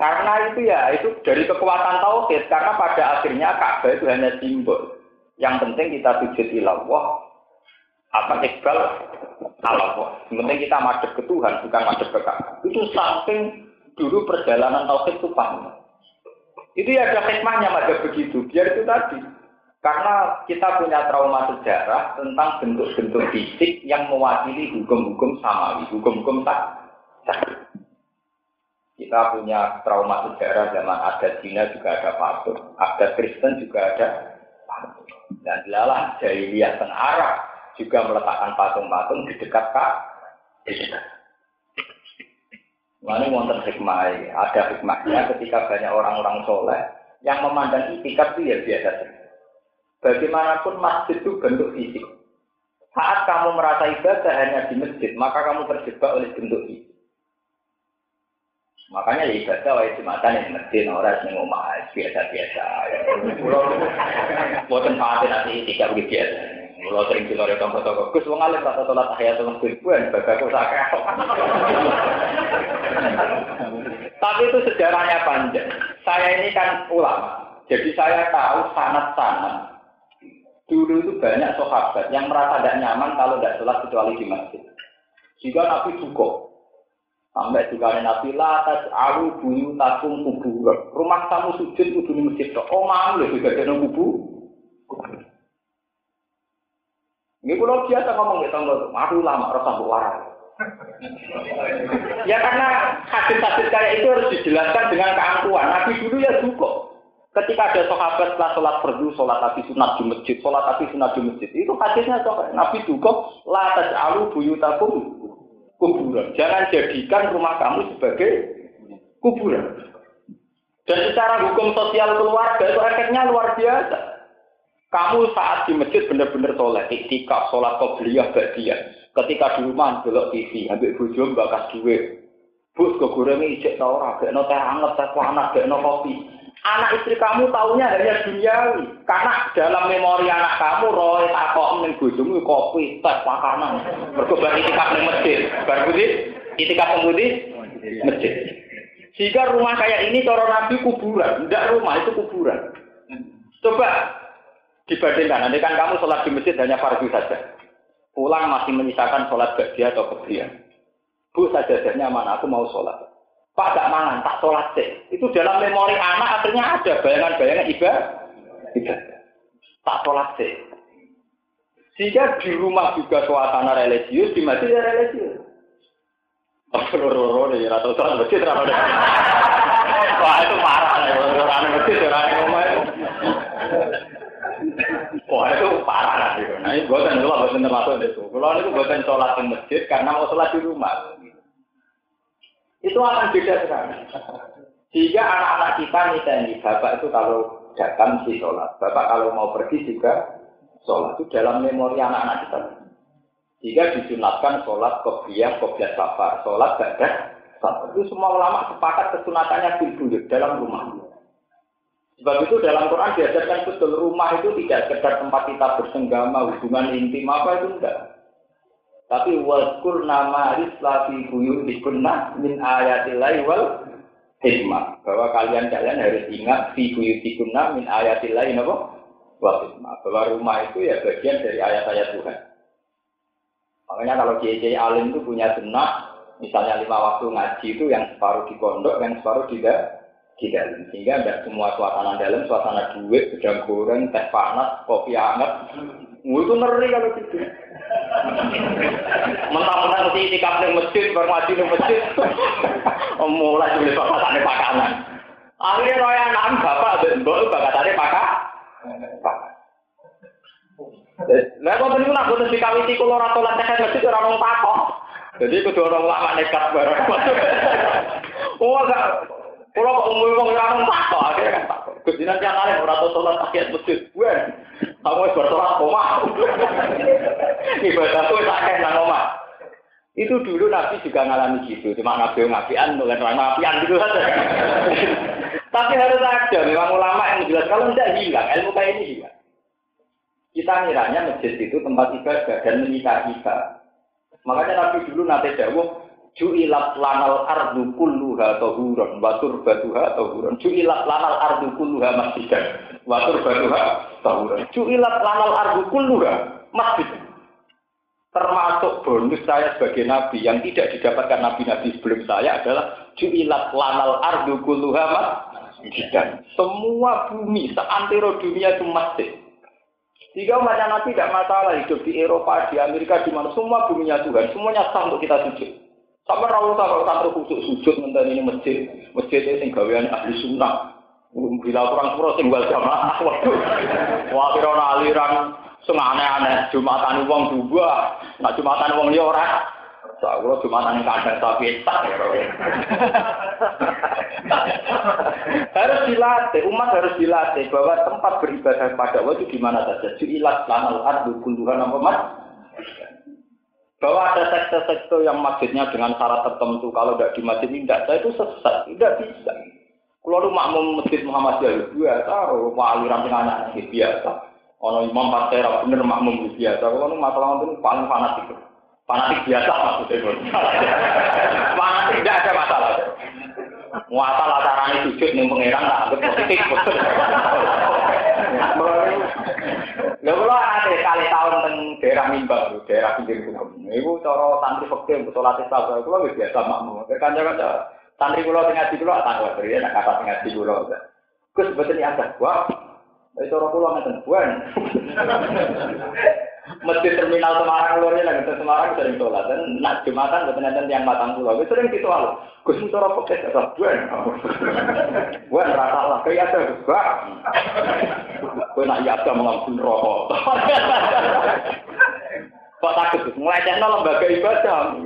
Karena itu ya itu dari kekuatan tauhid karena pada akhirnya Ka'bah itu hanya simbol. Yang penting kita sujud ilallah apa iqbal Allah. Yang penting kita madep ke Tuhan bukan madep ke Ka'bah. Itu saking dulu perjalanan tauhid itu paham. Itu ya ada hikmahnya macam begitu. Biar itu tadi. Karena kita punya trauma sejarah tentang bentuk-bentuk fisik yang mewakili hukum-hukum samawi, hukum-hukum tak. Kita punya trauma sejarah zaman adat Cina juga ada patung, adat Kristen juga ada patung. Dan dilalah jahiliyah teng Arab juga meletakkan patung-patung di dekat kak. Ini wonten hikmah, ada hikmahnya ketika banyak orang-orang soleh yang memandang itikaf itu ya biasa saja. Bagaimanapun masjid itu bentuk fisik. Saat kamu merasa ibadah hanya di masjid, maka kamu terjebak oleh bentuk fisik. Makanya ya ibadah wae jumatan yang masjid orang yang omah biasa-biasa. Buatan mati nanti tidak begitu biasa. Kalau sering di luar tonggo tonggo, Gus wong alim rata sholat tahiyat tengah ribuan, bagai aku sakit. Tapi itu sejarahnya panjang. Saya ini kan ulama, jadi saya tahu sanat-sanat. Dulu itu banyak sahabat yang merasa tidak nyaman kalau tidak sholat kecuali di masjid. Jika Nabi cukup, Sampai juga Nabi latas alu buyu takum kubur. Rumah kamu sujud kudu di masjid. Oh mau lho juga ada kubur. Ini kalau biasa ngomong gitu, aku lama rasa waras. ya karena hadis-hadis kayak itu harus dijelaskan dengan keangkuhan. Nabi dulu ya cukup. Ketika ada sahabat setelah sholat fardu, sholat tapi sunat di masjid, sholat tapi sunat di masjid, itu hadisnya Nabi cukup. Latas alu buyutakum kuburan. Jangan jadikan rumah kamu sebagai kuburan. Dan secara hukum sosial keluarga itu efeknya luar biasa. Kamu saat di masjid benar-benar sholat, iktikaf, sholat qobliyah, ba'diyah. Ketika di rumah belok TV, ambil bojo bakas duit. Bus kok goreng ijek ta ora, gak no teh anget, teh panas, gak no kopi. Anak istri kamu taunya hanya duniawi. Karena dalam memori anak kamu, roy takok ning bojomu kopi, teh, makanan. Mergo bar itikaf ning masjid. Bar putih, itikaf ning masjid. Jika rumah kayak ini cara Nabi kuburan, tidak rumah itu kuburan. Coba dibandingkan, nanti kan kamu sholat di masjid hanya fardu saja. Pulang masih menyisakan sholat bagi atau kebrian. Bu sajadahnya mana? Aku mau sholat. Pak gak mangan, tak sholat sih. Itu dalam memori anak akhirnya ada bayangan-bayangan ibadah. Ibadah. Tak sholat sih. Jika di rumah juga suasana religius, di masjid ya religius. Roro-roro nih, rata sholat masjid, rata Wah itu parah, rata masjid, rata rumah itu. Wah itu parah itu. Nah ini buatan buatan termasuk itu. Kalau itu buatan sholat di masjid karena mau sholat di rumah itu akan beda sekali. Jika anak-anak kita nih bapak itu kalau datang di sholat, bapak kalau mau pergi juga sholat itu dalam memori anak-anak kita. Jika disunatkan sholat kopiah, kopiah safar, sholat gak itu semua ulama sepakat kesunatannya di dalam rumah. Sebab itu dalam Quran diajarkan betul rumah itu tidak sekedar tempat kita bersenggama, hubungan intim apa itu enggak. Tapi waskur nama risla fi buyutikunna min ayatillahi wal hikmah. Bahwa kalian kalian harus ingat fi buyutikunna min ayatillahi apa? Wal hikmah. Bahwa rumah itu ya bagian dari ayat-ayat Tuhan. Makanya kalau kiai alim itu punya sunnah, misalnya lima waktu ngaji itu yang separuh di pondok, yang separuh di di dalam. Sehingga ada semua suasana dalam, suasana duit, gedang goreng, teh panas, kopi hangat. Itu ngeri kalau gitu. Mentang-mentang mesti itikaf ning masjid, bar ngaji ning masjid. Mulai dulu bakatane pakanan. Akhirnya roya anak bapak ambek mbok bakatane pakak. Lah kok niku nak boten dikawiti kula ora tolat tekan masjid ora ono pakok. Jadi kudu orang lama nekat bareng. Oh enggak Kalau kok umum wong ora ono pakok akhirnya kan pakok. Kudinan yang lain ora tau sholat tahiyat masjid. Wen, kamu wis bersolat omah. Ibadahku tak kayak nang omah. Itu dulu Nabi juga ngalami gitu, cuma Nabi ngapian, bukan orang ngapian gitu saja. Tapi harus ada, memang ulama yang menjelaskan kalau tidak hilang, ilmu kayak ini hilang. Kita ngiranya masjid itu tempat ibadah dan menikah kita. Makanya Nabi dulu nanti jauh, Ju'ilat lanal ardu kulluha tohuron, watur batuha tohuron. Ju'ilat lanal ardu kulluha masjidan, watur batuha tohuron. Ju'ilat lanal ardu masjid. Termasuk bonus saya sebagai nabi yang tidak didapatkan nabi-nabi sebelum saya adalah ju'ilat lanal ardu kulluha masjidan. Semua bumi seantero dunia itu masjid. Jika umatnya Nabi tidak masalah hidup di Eropa, di Amerika, di mana semua buminya Tuhan, semuanya sah untuk kita sujud. Sampai rawuh kalau santri khusus sujud ngenteni ini masjid, masjid ini gawean ahli sunnah. Bila kurang sepuluh sing wal jamaah. Waduh. Wah, kira aliran sing aneh-aneh Jumatan wong dua, nak Jumatan wong liya ora. Sak kula Jumatan kandang sapi tak ya. harus dilatih, umat harus dilatih bahwa tempat beribadah pada itu di mana saja. Ju'ilat lanal ardu kulluhan apa mas? Bahwa ada sekte-sekte yang masjidnya dengan syarat tertentu, kalau tidak di masjid tidak, saya itu sesat, tidak bisa. Kalau lu makmum masjid Muhammadiyah biasa, aliran dengan anak biasa. Ono imam partai bener makmum biasa. Kalau lu masalah itu paling fanatik. Fanatik biasa maksudnya. fanatik tidak ada masalah. Muasal acaranya sujud nih pangeran tak anggap positif. Lha kula ate kali tahun teng daerah Mimbang, daerah pinggir hukum. Iku cara santri fakir salat istisqa kula wis biasa makmum. Kanca-kanca santri kula sing ngaji kula tak kuwatir ya nek kata sing ngaji kula. Gus mboten ada. Wah, itu orang pulau ngeten buan. Masjid terminal Semarang luar ini lagi Semarang sering sholat dan nak jumatan betul nanti yang matang pulau. Itu sering ditolak. Gus cara pakai kata buan. Buan rasa lah kayak ada Gus. Gue nak iya mengambil rokok. Kok takut? Mulai lembaga ibadah.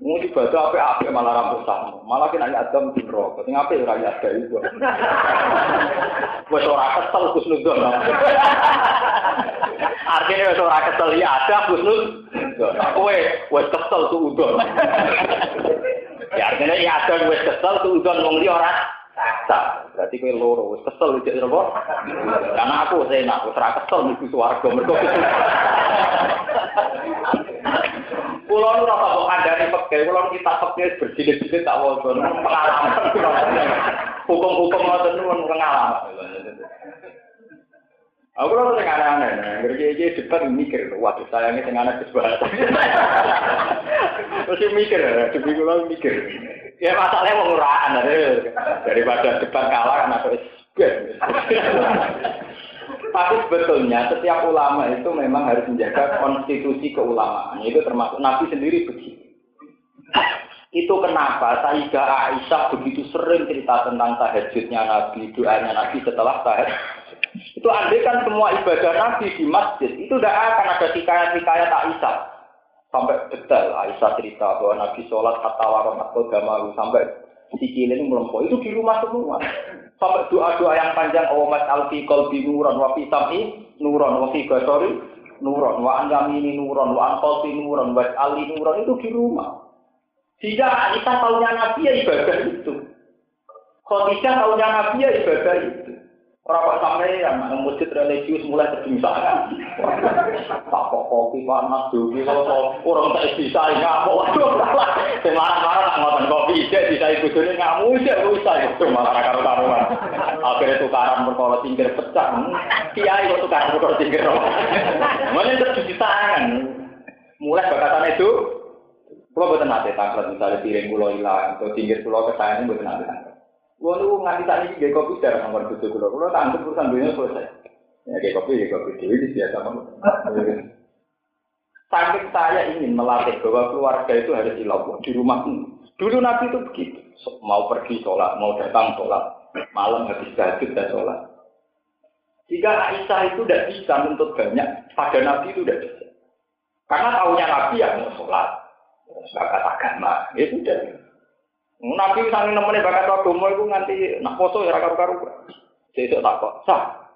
Mau ibadah apa apa malah rambut sama, malah kena adam di rokok. Sing apa ora ada itu. Wes ora kesel Gus Nudon. Artinya wes ora kesel ya ada Gus Nudon. Kowe wes kesel tuh udon. Ya artinya ya ada wes kesel tuh udon wong liya ora tak. Berarti kowe loro wis kesel iki apa? Karena aku enak, wis ora kesel mlebu swarga mergo. Kulo nu rasa kok kandhani pegel, kulo kita pegel berjilid-jilid tak waca pengalaman. Hukum-hukum ngoten niku pengalaman. Aku rasa sing aneh-aneh, ngerti iki debat mikir, waduh sayangnya sing aneh disebut. Terus mikir, debat kulo mikir. Ya masalahnya mau nguraan daripada debat kalah kan aku Tapi sebetulnya setiap ulama itu memang harus menjaga konstitusi keulamaan. Itu termasuk Nabi sendiri begitu. Itu kenapa Sayyidah Aisyah begitu sering cerita tentang tahajudnya Nabi, doanya Nabi setelah tahajud. Itu andai kan semua ibadah Nabi di masjid, itu tidak akan ada hikayat-hikayat Aisyah sampai detail Aisyah cerita bahwa Nabi sholat kata waromat gamaru sampai sikil ini melempau itu di rumah semua sampai doa-doa yang panjang oh mas alfi kolbi nuron wa fi sami nuron wa fi gasori nuron wa ini nuron wa ankolfi nuron wa ali itu di rumah. Sehingga Aisyah tahunya Nabi ya ibadah itu. Khadijah tahunya Nabi ya ibadah itu Orang kok sampai yang masjid religius mulai terbingsangan. Tak kok kopi panas dulu, kalau orang tak bisa ngamuk, waduh salah. Semarang-marang tak ngotot kopi, dia bisa ini ngamuk, dia rusak itu malah karo karuan. Akhirnya tukaran perkara tinggal pecah. Kiai kok tukaran perkara. Mana tercuci tangan. Mulai bakatan itu, kalau betul nanti tangkap misalnya piring pulau hilang atau tinggal pulau kesayangan betul nanti tangkap. Niku nganti tak iki nggih kopi dar nomor bojo kulo. Kulo tak anggap dunia selesai. Ya nggih kopi nggih kopi dhewe iki biasa banget. Saking saya ingin melatih bahwa keluarga itu harus dilakukan di rumah. Dulu Nabi itu begitu. Mau pergi sholat, mau datang sholat, malam habis tahajud dan sholat. Jika Aisyah itu tidak bisa menuntut banyak, pada Nabi itu tidak bisa. Karena tahunya Nabi yang mau sholat, sebagai agama, itu sudah. Nabi sangi nemene bakat agama iku nganti nak poso ya karu-karu. Sesuk tak kok. Sah.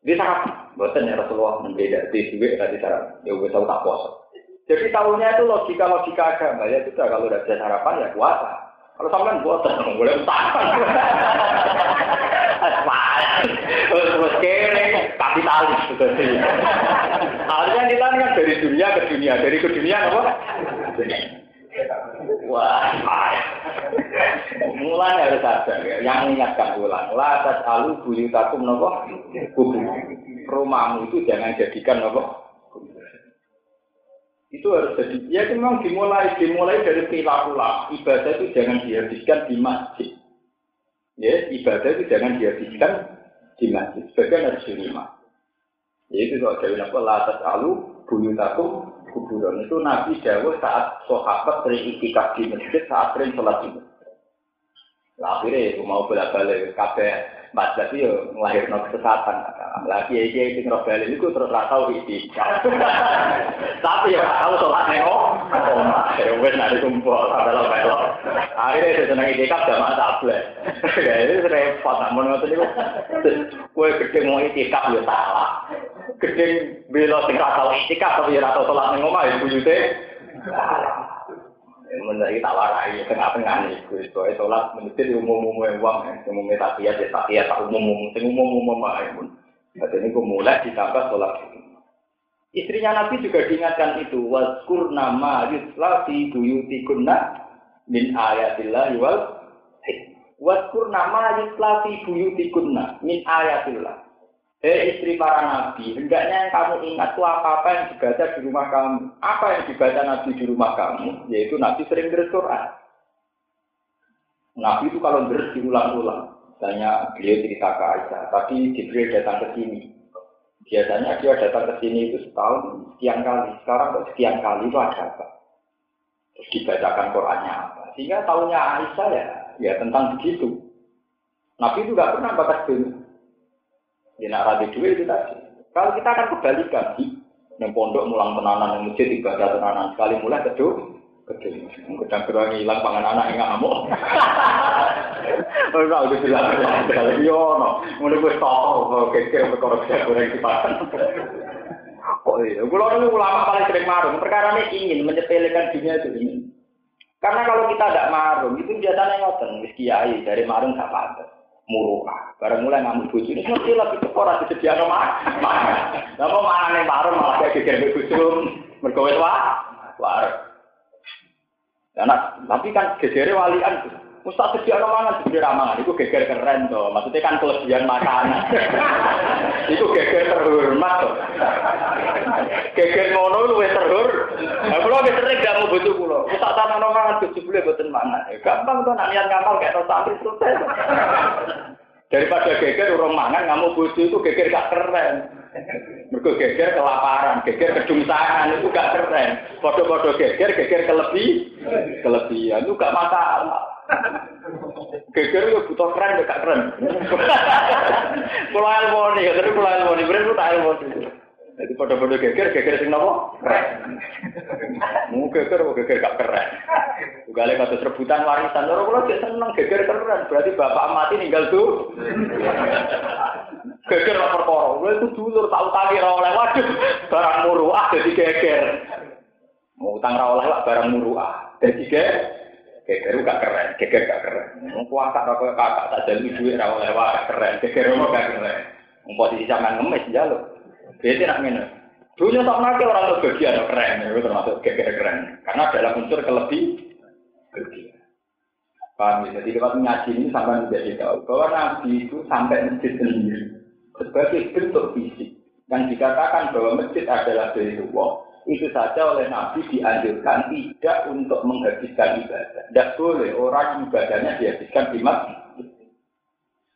Di syarat. Boten ya Rasulullah membeda di duit tadi syarat. Ya tahu tak poso. Jadi tahunya itu logika-logika agama ya sudah kalau udah bisa sarapan ya puasa. Kalau sampean boten boleh utang. Terus kere kapitalis gitu. Harusnya kita kan dari dunia ke dunia, dari ke dunia apa? Wah, mulai harus ada ya. Yang mengingatkan atas alu buyutakum nopo kubu. Rumahmu itu jangan jadikan nopo. Itu harus jadi. Ya memang dimulai dimulai dari perilaku lah. Ibadah itu jangan dihabiskan di masjid. Ya, ibadah itu jangan dihabiskan di masjid. Sebagian harus di rumah. Ya itu kalau dari nopo la atas alu buyutakum kuburan itu Nabi Dawud saat sahabat sering itikaf di masjid, saat sering sholat di masjid. Akhirnya itu mau bolak-balik kabeh Mas berarti yo kesesatan. Lah kiai kiai sing roh bali iku terus ra tau iki. Tapi ya tau sholat ning omah. Ya wis nek kumpul adalah belok. Akhirnya saya seneng itikaf jamaah tablet. Ya itu repot nak mun ngoten. Kowe gede mau itikaf yo salah. Gede belo sing ra tau tapi ra tau sholat ning omah ya. Menjadi tak warai tengah-tengah nih, gue soalnya sholat menjadi umum-umum uang, umum takiat ya takiat tak umum-umum, sing umum-umum aja pun. Jadi ini gue mulai ditambah sholat. Istrinya Nabi juga diingatkan itu, waskur nama yusla fi buyutikunna min ayatillah wal Waskur nama yusla fi buyutikunna min ayatillah. Hei istri para nabi, hendaknya yang kamu ingat itu apa-apa yang dibaca di rumah kamu. Apa yang dibaca nabi di rumah kamu, yaitu nabi sering bersurat. Nabi itu kalau deres diulang-ulang. Misalnya beliau cerita ke Aisyah, tapi Jibril datang ke sini. Biasanya dia datang ke sini itu setahun sekian kali. Sekarang kok sekian kali itu ada apa? Terus dibacakan Qurannya apa? Sehingga tahunya Aisyah ya, ya tentang begitu. Nabi itu gak pernah bakas dunia. Ya nak rapi dua itu tadi. Kalau kita akan kebalikan, yang pondok mulang tenanan, yang masjid ibadah tenanan sekali mulai kedua, kedua. Kedang kedua hilang pangan anak yang ngamuk. Ora udah bilang kalau yo no, mulai gue toko, kekir goreng di pakan. Kok iya? Kulo ini ulama paling sering marung. Perkara ini ingin menyepelekan dunia itu ini. Karena kalau kita tidak marung, itu biasanya ngoten, wis kiai dari marung gak pantes muruah. Barang mulai ngamuk bojo ini ngerti lah itu ora disediakno mah. Lah mau manane parung malah kayak mbek bojo mergo wis wah. Nah, tapi kan gegere walian Ustaz sediakno mangan sebenarnya ramangan itu geger keren tuh. Maksudnya kan kelebihan makanan. itu geger terhormat tuh. Geger mono luwih terhur. Nah, kula wis sering gak mau bojo kula. Ustaz tanah mangan boleh boten mangan. Gampang tuh nak niat ngamal kayak no santri selesai. Daripada geger urung mangan ngamuk bojo itu geger gak keren. Mergo geger kelaparan, geger kedungsangan itu gak keren. Podo-podo geger, geger kelebih, kelebihan itu gak masalah. Geger itu butuh keren, gak keren. Pulau Elmoni, ya, tapi Pulau Elmoni, bener itu tak. Jadi pada-pada geger, geger sing nopo? Keren. Mau geger, mau geger gak keren. Juga lagi kasus rebutan warisan, orang kalau dia seneng geger keren, berarti bapak mati ninggal tuh. Geger lah perkara, gue itu dulur tahu tadi oleh waduh, barang muruah jadi geger. Mau utang oleh lah barang muruah, jadi geger. Geger gak keren, geger gak keren. Mau kuasa rokok kakak tak jadi duit rawol lewat keren, geger mau gak keren. Mau posisi sama ngemis jalur. Jadi nak minum. Dulunya tak nakal orang tuh bagian keren, itu termasuk geger keren. Karena dalam unsur kelebih bagian. Paham ya? Jadi lewat ngaji ini sampai menjadi tahu bahwa Nabi itu sampai masjid sendiri sebagai bentuk fisik. Yang dikatakan bahwa masjid adalah dari Allah, itu saja oleh Nabi dianjurkan tidak untuk menghabiskan ibadah. Tidak boleh orang ibadahnya dihabiskan di masjid.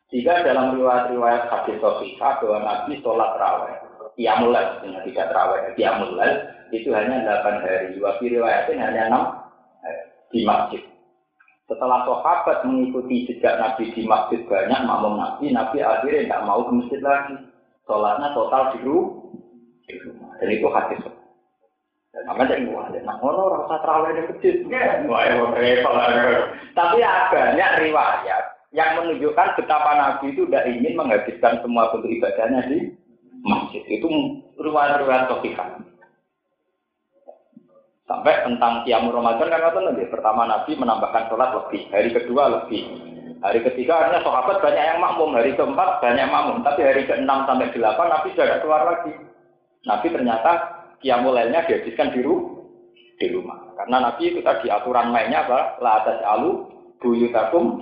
Jika dalam riwayat-riwayat hadis sahihah bahwa Nabi sholat raweh, Qiyamul Lail, tidak terawih. Qiyamul Lail itu hanya 8 hari. Wafi riwayatnya hanya 6 di masjid. Setelah sahabat mengikuti jejak Nabi di masjid banyak makmum Nabi, Nabi akhirnya tidak mau ke masjid lagi. Sholatnya total di rumah. Dan itu hadis. Dan makanya yang wah, nah ngono terawih. Wah, repot. Tapi banyak riwayat yang menunjukkan betapa Nabi itu tidak ingin menghabiskan semua bentuk ibadahnya di masjid. Itu riwayat-riwayat sahihah. Sampai tentang Qiyamul Ramadan kan kata nanti pertama Nabi menambahkan sholat lebih, hari kedua lebih, hari ketiga artinya sahabat banyak yang makmum, hari keempat banyak makmum, tapi hari keenam sampai delapan Nabi sudah keluar lagi. Nabi ternyata Qiyamul Lailnya dihabiskan di, di rumah. Karena Nabi itu tadi aturan mainnya apa? La atas alu buyutakum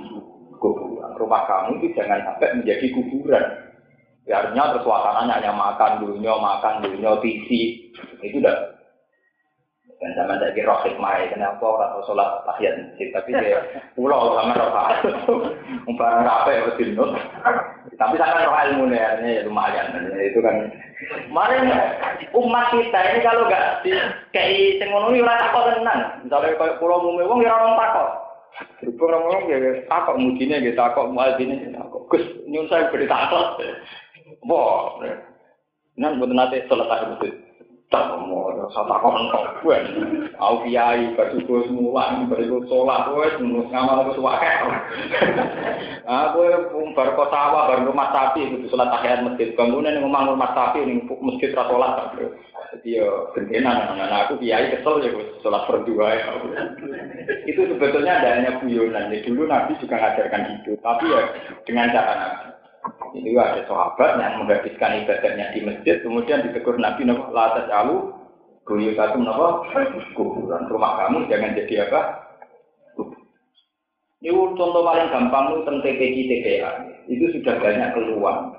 kuburan. Rumah kamu itu jangan sampai menjadi kuburan. Ya, artinya terus suasananya hanya makan dunia, makan dunia, TV. Itu udah dan sama saya kira hikmah kenapa orang sholat tahiyat masjid? Tapi dia pulau sama roh umpan rapi ya betul tapi sangat roh ilmu ya lumayan. Itu kan. Kemarin umat kita ini kalau nggak di kayak sengono ini rasa kok tenang misalnya kayak pulau mumi wong ya orang takut Berhubung ngomong ya, takok mudine ya, takok muadzine ya, takok. Gus, nyun saya beri takok. Wah, nan buat nanti selesai masjid. Tak mau, saya takok engkau. Gue, aku kiai, gue semua, baju sholat, gue semua ngamal gue suaka. Aku bar kok sawah, bar rumah sapi, itu sholat tahiyat masjid. Bangunan yang ngomong rumah sapi, ini masjid rasolat. Jadi ya gentenan anak aku kiai kesel ya sholat berdua ya. itu sebetulnya ada hanya guyonan. Ya, dulu Nabi juga ngajarkan itu, tapi ya dengan cara Nabi. Ini ada sahabat yang menghabiskan ibadahnya di masjid, kemudian ditegur Nabi nopo latas alu guyu satu nopo kuburan rumah kamu jangan jadi apa? Ini contoh paling gampang itu tentang TPG TPA. Itu sudah banyak keluar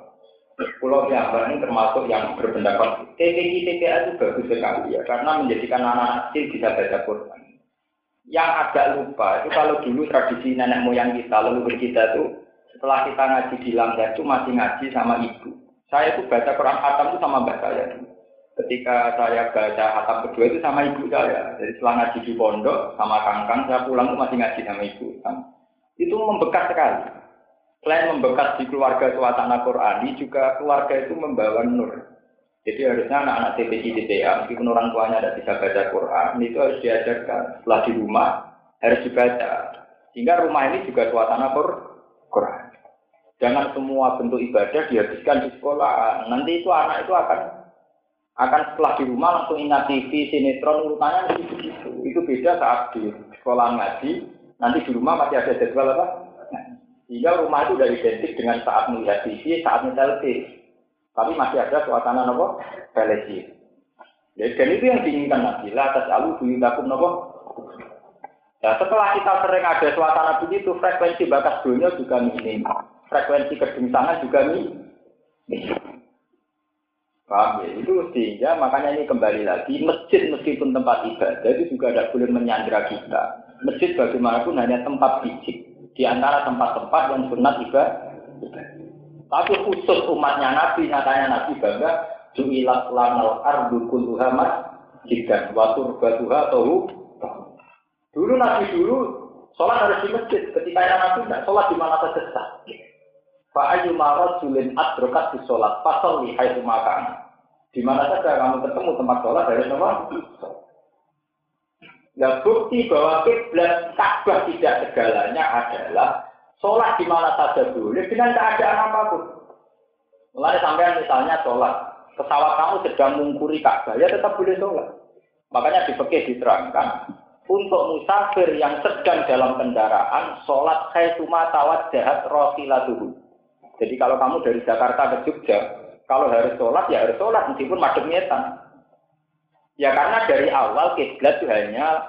Pulau Jawa ini termasuk yang berpendapat TPG TPA itu bagus sekali ya, karena menjadikan anak-anak kecil bisa baca Quran. Yang agak lupa itu kalau dulu tradisi nenek moyang kita, leluhur kita itu setelah kita ngaji di langgar itu masih ngaji sama ibu. Saya itu baca Quran Hatam itu sama mbak saya. Ketika saya baca Hatam kedua itu sama ibu saya. Jadi setelah ngaji di pondok sama kangkang, saya pulang itu masih ngaji sama ibu. Itu membekas sekali. Selain membekas di keluarga suasana Quran, juga keluarga itu membawa nur. Jadi harusnya anak-anak TPC TPA, meskipun orang tuanya tidak bisa baca Quran, itu harus diajarkan. Setelah di rumah, harus dibaca. Sehingga rumah ini juga suasana Quran. Jangan semua bentuk ibadah dihabiskan di sekolah. Nanti itu anak itu akan akan setelah di rumah langsung ingat TV, sinetron, urutannya begitu. Itu beda saat di sekolah ngaji, nanti di rumah masih ada jadwal apa? Sehingga rumah itu sudah identik dengan saat melihat TV, saat menyetel Tapi masih ada suasana nopo televisi. Ya, dan itu yang diinginkan Nabi. La atas alu buyutakum nopo. Ya, setelah kita sering ada suasana begitu, frekuensi bakas dunia juga minim. Frekuensi kedengsangan juga minim. Paham ya? Itu sehingga makanya ini kembali lagi, masjid meskipun tempat ibadah itu juga tidak boleh menyandra kita. Masjid bagaimanapun hanya tempat fisik di antara tempat-tempat yang sunat ibadah. Tapi khusus umatnya Nabi, nyatanya Nabi bangga, ju'ilat lanal ardu kulluha jika watur batuha tahu. Dulu Nabi dulu sholat harus di masjid. Ketika yang Nabi tidak sholat di mana saja Pak Ayu Marot Julin Adrokat di sholat pasal di Hai Makan. Di mana saja kamu ketemu tempat sholat dari semua. Nah bukti bahwa kiblat Ka'bah tidak segalanya adalah sholat di mana saja boleh dengan keadaan apa pun. Mulai sampai misalnya sholat, pesawat kamu sedang mengukuri Ka'bah, ya tetap boleh sholat. Makanya di fikih diterangkan, untuk musafir yang sedang dalam kendaraan, sholat khaituma tawat jahat rosilatuhu. Jadi kalau kamu dari Jakarta ke Jogja, kalau harus sholat, ya harus sholat, meskipun madem nyetan. Ya karena dari awal kiblat itu hanya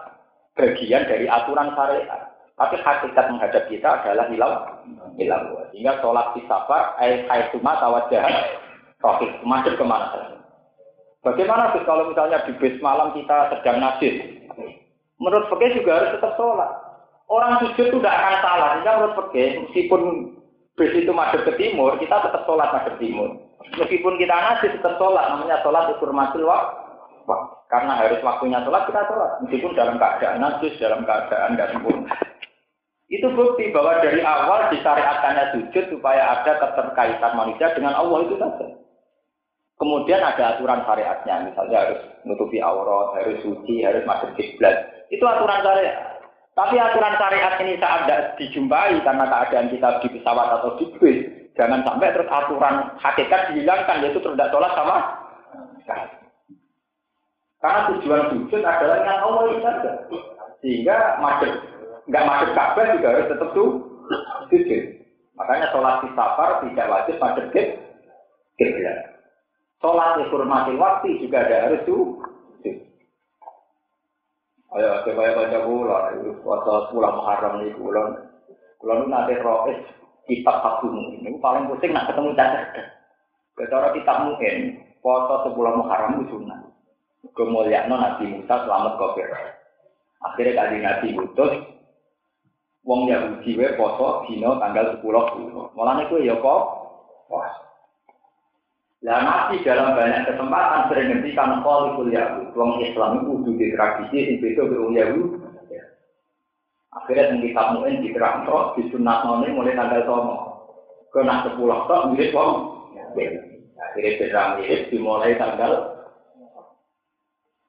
bagian dari aturan syariat. Tapi hakikat menghadap kita adalah hilau hilau. Sehingga sholat di safar, ayat haituma tawajah, rohis, masuk ke mana. Bagaimana sih kalau misalnya di bis malam kita sedang nasib? Menurut Fakih juga harus tetap sholat. Orang sujud itu tidak akan salah. Sehingga menurut Fakih, meskipun bis itu masuk ke timur, kita tetap sholat masuk timur. Meskipun kita nasib tetap sholat, namanya sholat itu hormatil karena harus waktunya sholat, kita sholat. Meskipun dalam keadaan najis, dalam keadaan nggak sempurna. Itu bukti bahwa dari awal disyariatkannya sujud supaya ada keterkaitan manusia dengan Allah itu saja. Kemudian ada aturan syariatnya, misalnya harus menutupi aurat, harus suci, harus masuk kiblat. Itu aturan syariat. Tapi aturan syariat ini saat tidak dijumpai karena keadaan kita di pesawat atau di bis, jangan sampai terus aturan hakikat dihilangkan, yaitu tidak sholat sama karena tujuan sujud adalah dengan Allah saja. Sehingga masuk nggak masuk Ka'bah juga harus tetap tuh sujud. Makanya sholat di safar tidak wajib ke kiblat. Sholat di hormati waktu juga ada harus tuh. Ayo, supaya baca bulan, itu puasa pulang Muharram ini bulan. Bulan nanti roes kitab hakun ini paling pusing nak ketemu cacat. Bicara kitab mungkin, puasa sebulan Muharram itu sunnah kemuliaan Nabi Musa selamat kafir. Akhirnya kali Nabi putus, wong Yahudi we poso dino tanggal 10 Malah Mulane kuwi ya kok wah. Lah Nabi dalam banyak kesempatan sering ngendikan qaulul Yahudi, wong Islam itu kudu di tradisi sing beda karo Yahudi. Akhirnya yang kita muin di terang di sunat noni mulai tanggal somo. Kena sepuluh tok mirip wong. Akhirnya berang mirip dimulai tanggal.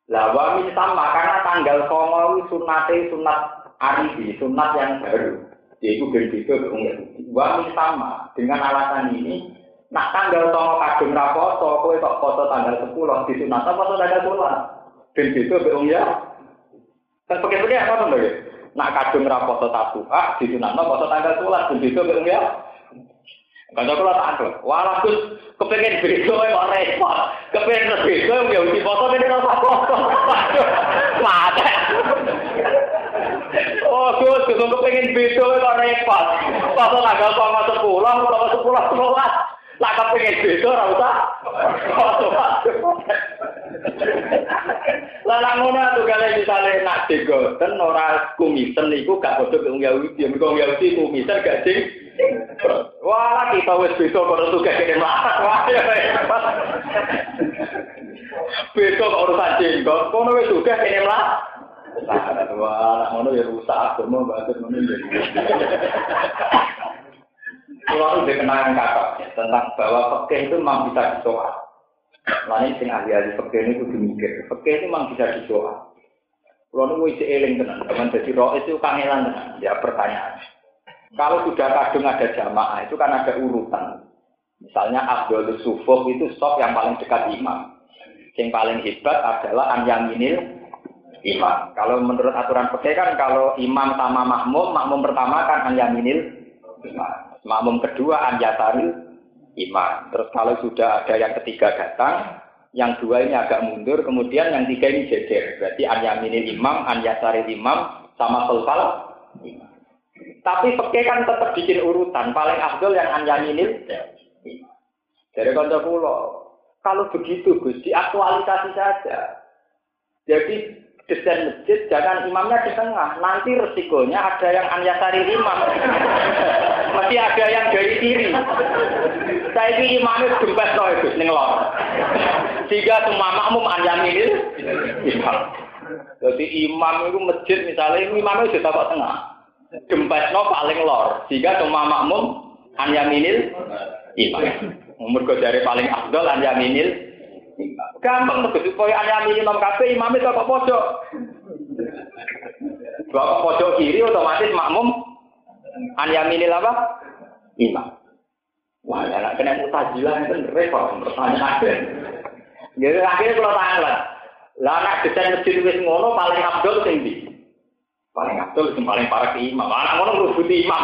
Lah wamin sama karena tanggal itu sunate sunat arifi, sunat yang baru. Yaitu berbeda dengan. Wamin sama dengan alasan ini. Nah tanggal somo kadung rapoto, kowe kok foto tanggal sepuluh di sunat foto tanggal sepuluh. Ben beda dengan ya. Kan pakai-pakai apa tuh Nak kadung ra foto tatuha disunatno foto tanggal tulas ben beda kok ya. Kanca kula tak anggap, walah Gus kepengin beda kok repot. Kepengin beda ya uji foto kene ora foto. Mate. Oh, Gus, Gus kepengin beda kok repot. Foto tanggal 10, foto 10 10 lah kepengin beda ora usah. Lah nak ngono tuh kale misale nak digoten ora kumisen iku gak padha wong Yahudi, mergo wong Yahudi kumisen gak ding. Wah, kita wis bisa kok tugas kene mlarat. Wah, ya. Besok urusan jenggot, kono wis tugas kene mlarat. Wah, ngono ya rusak banget ngono ya. Kalau itu kenangan kakak tentang bahwa fakih itu memang bisa disoal. Lain sing ahli-ahli fakih ini kudu mikir. Fakih itu memang bisa disoal. Kalau itu isi eling tenan, teman jadi roh itu kangelan tenan. Ya pertanyaan. Kalau sudah kadung ada jamaah itu kan ada urutan. Misalnya Abdul Sufuf itu stok yang paling dekat imam. Yang paling hebat adalah Anyaminil imam. Kalau menurut aturan fakih kan kalau imam sama makmum, makmum pertama kan Anyaminil imam. Makmum kedua anjasari imam. Terus kalau sudah ada yang ketiga datang, yang dua ini agak mundur, kemudian yang tiga ini jejer. Berarti anyaminil imam, anjasari imam, sama khalfal imam. Tapi peke kan tetap bikin urutan. Paling afdol yang anyaminil Dari kanca kula, kalau begitu Gus, diaktualisasi saja. Jadi desain masjid jangan imamnya di tengah nanti resikonya ada yang anyasari imam masih ada yang dari kiri. Saya ini imamnya gembes loh itu nenglor sehingga semua makmum ini imam jadi imam itu masjid misalnya ini imamnya sudah tapak tengah. Gembes no paling lor. Sehingga semua makmum ini imam umur dari paling afdol ini Gampang tuh supaya anyami imam kafe imam itu kok pojok. Bawa pojok kiri otomatis makmum anyami ini apa? Imam. Wah, ya nak kena mutajilah itu repot pertanyaan. Jadi akhirnya kalau tanggal, lah nak desain masjid wis ngono paling abdul tinggi. Paling abdul sing paling parah ke imam. Anak ngono ngerubuti imam.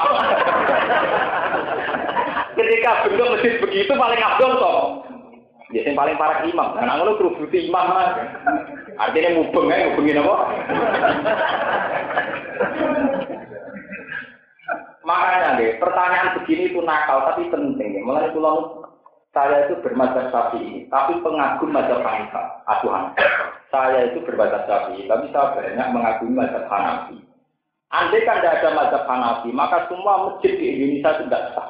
Ketika bentuk masjid begitu paling abdul toh. Ya yang paling parah imam. Nah, ngono kerubuti imam. Artinya mubeng ya, mubengin apa? Makanya deh, pertanyaan begini itu nakal tapi penting. Mulai pulau saya itu bermadzhab sapi, tapi pengagum mazhab Hanifah, asuhan. Saya itu bermadzhab sapi, tapi saya banyak mengagumi mazhab Hanafi. Andai kan tidak ada mazhab Hanafi, maka semua masjid di Indonesia tidak sah.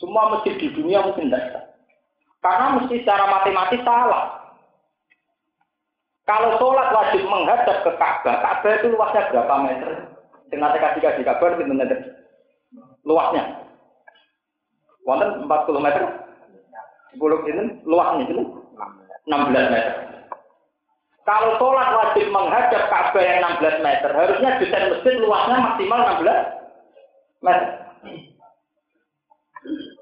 Semua masjid di dunia mungkin tidak sah. Karena mesti secara matematis salah. Kalau sholat wajib menghadap ke Ka'bah, Ka'bah itu luasnya berapa meter? Dengan kasih kasih Ka'bah itu. Luasnya. Wonten 40 meter. 10 ini luasnya itu 16 meter. Kalau sholat wajib menghadap Ka'bah yang 16 meter, harusnya desain masjid luasnya maksimal 16 meter.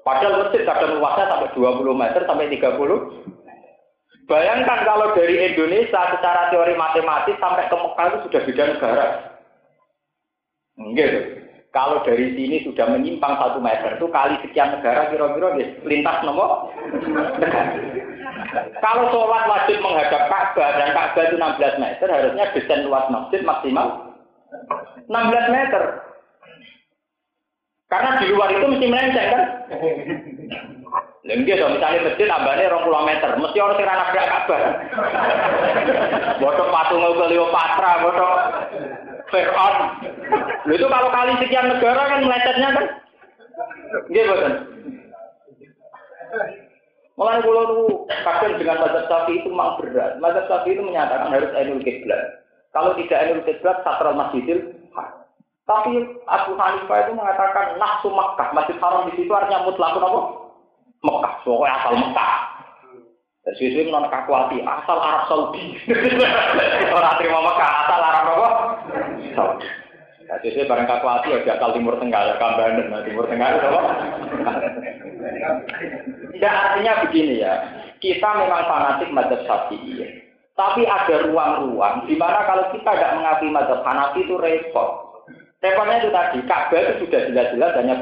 Padahal masjid kadang luasnya sampai 20 meter sampai 30. Bayangkan kalau dari Indonesia secara teori matematis sampai ke Mekah itu sudah beda negara. Enggak. Kalau dari sini sudah menyimpang satu meter itu kali sekian negara kira-kira ya lintas nomor Kalau sholat wajib menghadap Ka'bah dan Ka'bah itu 16 meter, harusnya desain luas masjid maksimal 16 meter. Karena di luar itu mesti melenceng kan? Lengge dong, misalnya masjid tambahnya rong puluh meter, mesti orang sing anak kabar. Bodoh patung Cleopatra, bodoh Fir'aun. Lu itu kalau kali sekian negara kan melecetnya kan? Gitu kan? Mulai pulau itu kadang dengan mazhab sapi itu memang berat. Mazhab sapi itu menyatakan harus ainul kiblat. Kalau tidak ainul kiblat, sakral masjidil Tapi Abu Hanifah itu mengatakan nafsu Mekah, Masjid Haram di situ artinya mutlak apa? Mekah, pokoknya asal Mekah. Sesuai non kakuati, asal Arab Saudi. Orang terima Mekah, asal Arab apa? Saudi. Sesuai barang kakuati ya asal Timur Tengah, ya Kambangan, nah, Timur Tengah itu apa? Ya artinya begini ya, kita memang fanatik madzhab Syafi'i. Tapi ada ruang-ruang di mana kalau kita tidak mengakui madzhab Hanafi itu repot. Repotnya itu tadi, Ka'bah itu sudah jelas-jelas hanya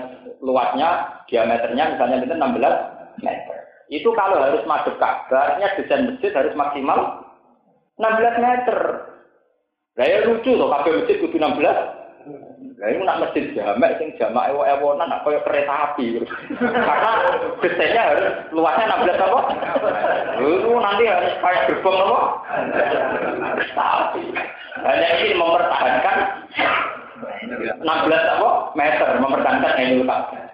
luasnya, diameternya misalnya itu 16 meter. Itu kalau harus masuk Ka'bah, artinya desain masjid harus maksimal 16 meter. Nah ya lucu loh, Ka'bah masjid kudu 16. Nah ini nak masjid jamak, sing jamak ewo ewonan, nak kayak kereta api. Karena desainnya harus luasnya 16 apa? Itu nanti harus kayak gerbong apa? Tapi hanya ini mempertahankan 16 apa? meter mempertahankan Ainul Ka'bah.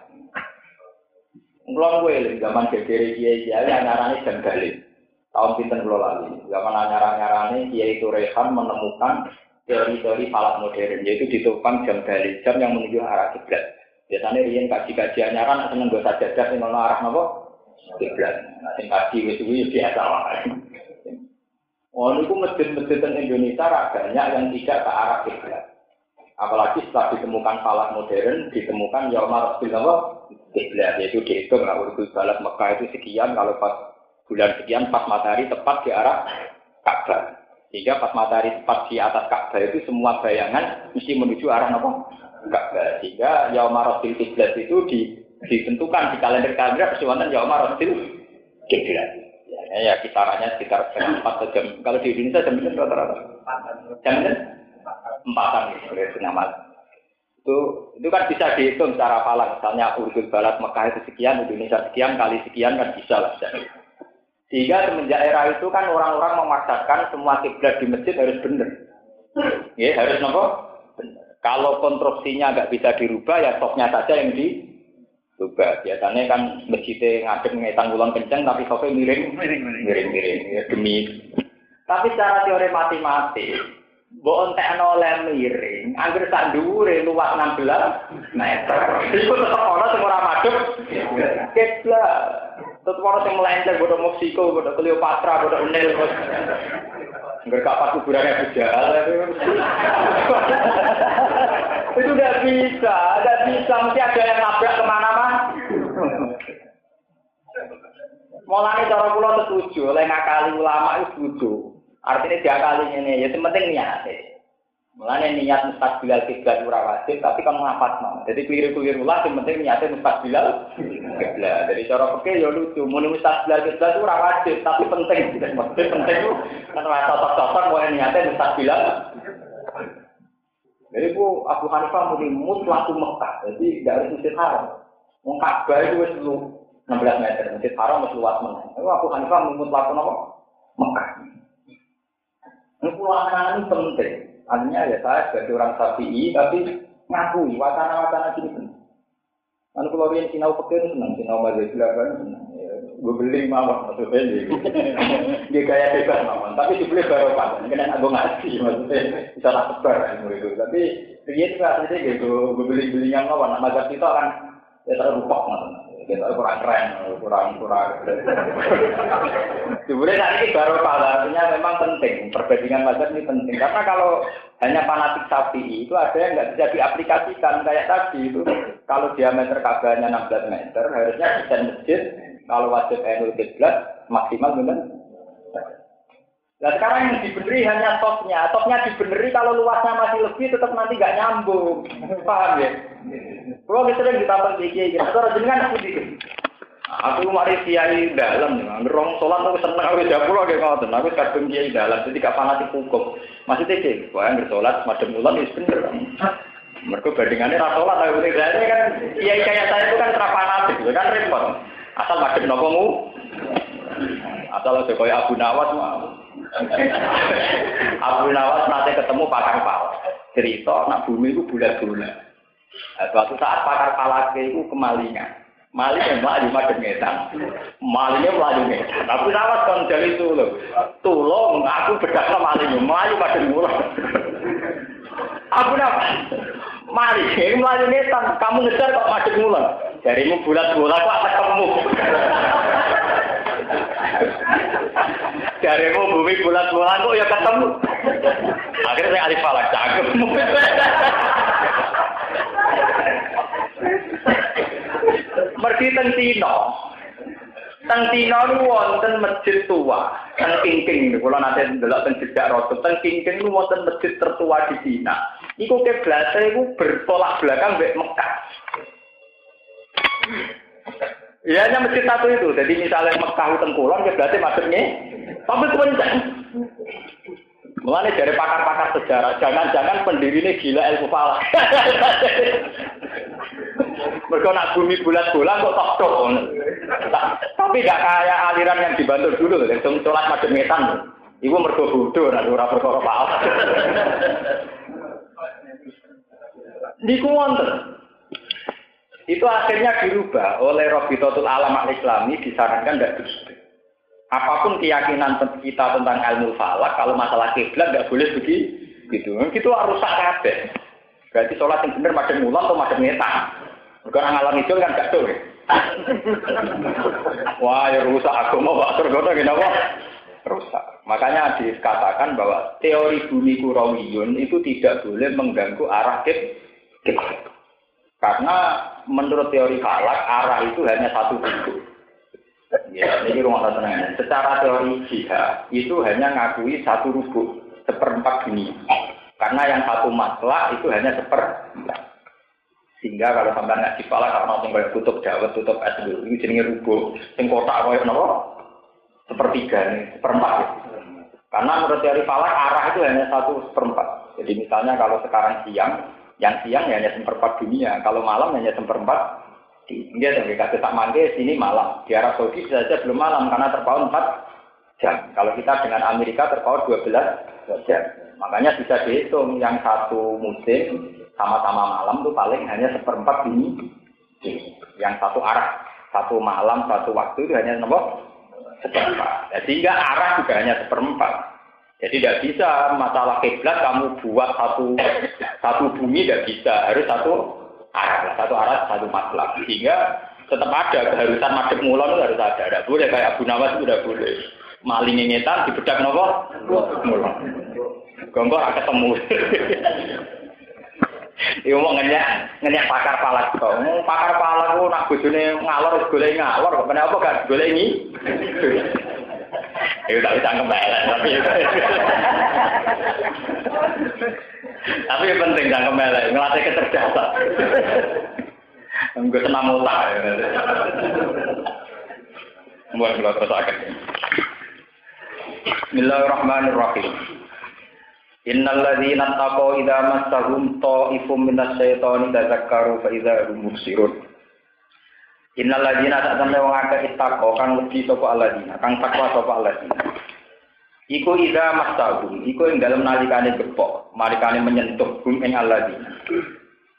Kulon gue zaman gegere kiai kiai anyarane jam galih. Tahun pinten kulo lali. Zaman anyar-anyarane kiai itu Rehan menemukan teori-teori falak modern yaitu ditopang jam galih jam yang menuju arah kiblat. Biasanya riyen kaji-kaji anyaran seneng go sajadah sing ono arah napa? Kiblat. Nah sing kaji wis kuwi biasa wae. Oh, niku masjid-masjid Indonesia banyak yang tidak ke arah kiblat. Apalagi setelah ditemukan falak modern, ditemukan Yaumar Rasul kiblat yaitu dihitung lah balat Mekah itu sekian kalau pas bulan sekian pas matahari tepat di arah Ka'bah. Sehingga pas matahari tepat di atas Ka'bah itu semua bayangan mesti menuju arah apa? Ka'bah. Sehingga Yaumar Rasul kiblat itu di, ditentukan di kalender-kalender persiwanan Yaumar Rasul kiblat ya, ya kisarannya sekitar jam empat jam. Kalau di Indonesia jam berapa rata-rata? Jam empatan gitu setengah malam itu itu kan bisa dihitung secara falak misalnya urut balat Mekah itu sekian Indonesia sekian kali sekian kan bisa lah bisa. sehingga semenjak era itu kan orang-orang memaksakan semua kiblat di masjid harus benar ya harus nopo? Kalau konstruksinya nggak bisa dirubah ya soknya saja yang dirubah biasanya kan masjidnya ngadep ngetang ulang kenceng tapi soknya miring. Miring miring, miring ya demi. Tapi secara teori matematik Mbok entekno oleh miring, angger sak dhuwure luas 16 meter. Iku tetep ana sing ora madhep. Kiblat. Tetep ana sing melenceng bodo Meksiko, bodo Cleopatra, bodo Nil. Angger kapak kuburannya bujal. Itu udah bisa, udah bisa. Mesti ada yang nabrak ke mana-mana. Mulane cara kula setuju, oleh ngakali ulama itu setuju. Artinya dia kali ini, ya penting niat. Mulanya niat mustaqbilal kiblat ora wajib, tapi kan ngapat mau. Jadi keliru-keliru lah, yang penting niatnya mustaqbilal kiblat. Jadi cara oke ya lucu, muni mustaqbilal kiblat ora wajib, tapi penting. Maksudnya penting itu kan rasa cocok-cocok niatnya mustaqbilal. Jadi bu Abu Hanifah muni mutlak Mekah, jadi harus masjid haram. Wong Ka'bah itu wis 16 meter, masjid haram wis luas. Itu Abu Hanifah mutlak apa? Mekah. Ini penting. Artinya ya saya sebagai orang sapi, tapi ngakui wacana-wacana gini penting. Lalu kalau yang sinau pekin senang, sinau mazhab kan senang. Ya, gue beli mawar maksudnya dia gaya bebas mawar. Tapi dibeli baru kan, kena aku ngaji maksudnya bisa lah sebar ilmu itu. Tapi dia juga aslinya gitu, gue beli beli yang mawar. Nah mazhab kita kan ya terlupa maksudnya kita kurang keren, kurang kurang. Sebenarnya saat ini baru artinya memang penting perbandingan mazhab ini penting karena kalau hanya fanatik sapi itu ada yang nggak bisa diaplikasikan kayak tadi itu kalau diameter kabelnya 16 meter harusnya desain masjid kalau wajib enul kiblat maksimal benar. Nah sekarang yang dibeneri hanya topnya, topnya dibeneri kalau luasnya masih lebih tetap nanti nggak nyambung, paham ya? Kalau kita sering ditambah kiai gitu, terus jenengan aku dikit. Aku mari kiai dalam, ngerong sholat aku seneng aku jauh pulau kayak ngotot, aku kadung kiai dalam, jadi gak fanatik hukum. Masih teke, wah yang sholat madem mulan itu bener. Mereka bandingannya rasa sholat, aku tidak kan kiai kayak saya itu kan terfanatik, kan repot. Asal madem nopomu, asal aja kayak Abu Nawas mah. Abu Nawas nanti ketemu pakar pal. Cerita nak bumi itu bulat-bulat. Nah, suatu saat pakar palake itu kemalingan. Malingnya melaju madem ngetan. Malingnya melaju ngetan. Abu Nawas kan jadi tulung. Tulung aku bedak sama malingnya. Melaju madem mulang. Abu Nawas. Mari, ini melayu netan, kamu ngejar kok madep mulan. Jarimu bulat bola kok ketemu. Jarimu bumi bulat bola kok ya ketemu. Akhirnya saya alif falak cakep. Mergi teng Tino. Teng Tino niku wonten masjid tua, teng Kingking niku kula nate ndelok teng jejak Rasul. Teng Kingking niku wonten masjid tertua di Cina. Iku keblase iku bertolak belakang mbek Mekah. Ya hanya masjid satu itu. Jadi misalnya Mekah itu tengkulon, berarti maksudnya. Tapi kebencang. Mulanya dari pakar-pakar sejarah, jangan-jangan pendiri ini gila ilmu falak. Mereka nak bumi bulat-bulat kok tok tok. Tapi gak kayak aliran yang dibantu dulu, yang sholat macam metan. Ibu mergo bodoh, nak ora perkara falak. Niku. Itu akhirnya dirubah oleh Robitotul Alam Al-Islami disarankan tidak dusta. Apa pun keyakinan kita tentang ilmu falak, kalau masalah kiblat nggak boleh begitu. Gitu. Itu harus kabeh. Berarti sholat yang benar macam mulan atau macam ngetan. Bukan ngalang hijau kan gak tuh. Wah, ya rusak aku mau pak surga apa? Rusak. Makanya dikatakan bahwa teori bumi kurawiyun itu tidak boleh mengganggu arah kiblat. Karena menurut teori falak arah itu hanya satu bentuk. Ya, ini rumah tenang. Secara teori jihad itu hanya ngakui satu rubuk seperempat dunia. Karena yang satu masalah itu hanya seperempat. Sehingga kalau sampai nggak dipalak karena tinggal tutup jawab, tutup es dulu, ini jenisnya rubuk. Sing kotak kau nopo sepertiga nih, seperempat. Ya. Karena menurut teori falak arah itu hanya satu seperempat. Jadi misalnya kalau sekarang siang, yang siang ya hanya seperempat dunia, kalau malam hanya seperempat dia sebagai kasus tak mangke sini malam. Di Arab Saudi saja belum malam karena terpaut 4 jam. Kalau kita dengan Amerika terpaut 12 jam. Makanya bisa dihitung yang satu musim sama-sama malam tuh paling hanya seperempat ini. Yang satu arah, satu malam, satu waktu itu hanya nomor seperempat. Sehingga arah juga hanya seperempat. Jadi tidak bisa masalah kiblat kamu buat satu satu bumi tidak bisa, harus satu arah, satu arah, satu masalah. Sehingga tetap ada keharusan madep mulon itu harus ada. Tidak boleh kayak Abu Nawas itu tidak boleh. Maling ngetan bedak nopo mulon. Gonggor akan ketemu. Iku mau ngenyak ngenyak pakar palak kok. Pakar palak ku nak bojone ngalor golek ngalor kok apa gak golek ini. Itu tak bisa kembali tapi tapi penting jangan kembali ngelatih kecerdasan. Enggak senam otak. Buat terus akan. Bismillahirrahmanirrahim. Innal ladzina taqaw idza massahum ta'ifum minas syaitani tadzakkaru fa idza hum. Innal ladzina sak temne wong akeh ittaqo kang wedi sapa alladzina, kang takwa sapa alladzina. Iku ida mastagum, iku ing dalam nalikane gepok, nalikane menyentuh gum ing alladzina.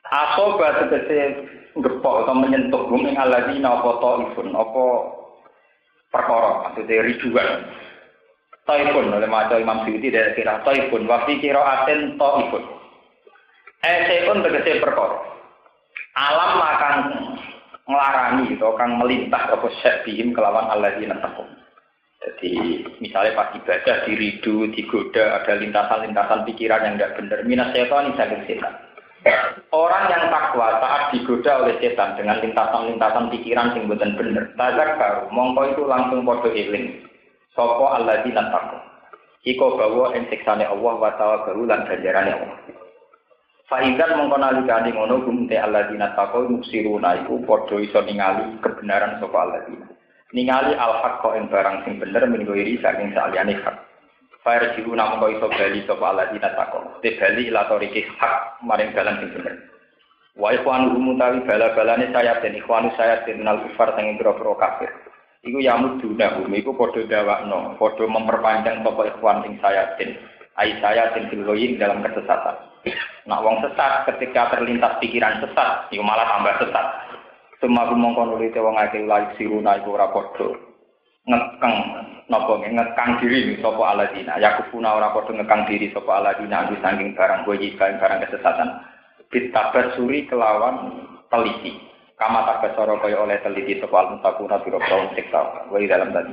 Asoba tegese gepok atau menyentuh gum ing alladzina apa taifun, apa perkara maksudnya rijuan. Taifun oleh maca Imam Suyuti dari kira taifun wa fi qiraatin taifun. Eseun tegese perkara. Alam akan ngelarani atau kang melintas apa syabihim kelawan alladzina taqum. Jadi misalnya pas ibadah diridu, digoda, ada lintasan-lintasan pikiran yang tidak benar. Minas setan ini setan. Orang yang takwa saat digoda oleh setan dengan lintasan-lintasan pikiran yang benar. Tazak baru, mongko itu langsung podo iling. Sopo Allah di. Iko bawa insiksane Allah wa baru lan ganjarane Allah. Faizan mongko nalikane ngono gumte Allah di takwa muksiruna iku podo iso ningali kebenaran sopo Allah dina ningali al haq kok barang sing bener min iri saking saliyane hak. Fire jiru namun kau iso bali sapa ala dina takon. Te bali ila toriki hak maring dalan sing bener. Wa ikhwanu mutawi bala-balane saya dan ikhwanu saya nal kufar sing boro-boro kafir. Iku yamud duna bumi iku padha dawakno, padha memperpanjang sapa ikhwan sing saya den. Ai saya den filoyin dalam kesesatan. Nah wong sesat ketika terlintas pikiran sesat, iku malah tambah sesat. Semua mongko nuli te wong akeh laik siruna iku ora padha ngekeng napa ngekang diri sapa aladina yakufuna ora padha ngekang diri sapa aladina andu saking barang boyi barang kesesatan Bitabasuri kelawan teliti. Kama tabasara kaya oleh teliti sapa al-mutakuna biro kaum sikta. Wa dalam tadi.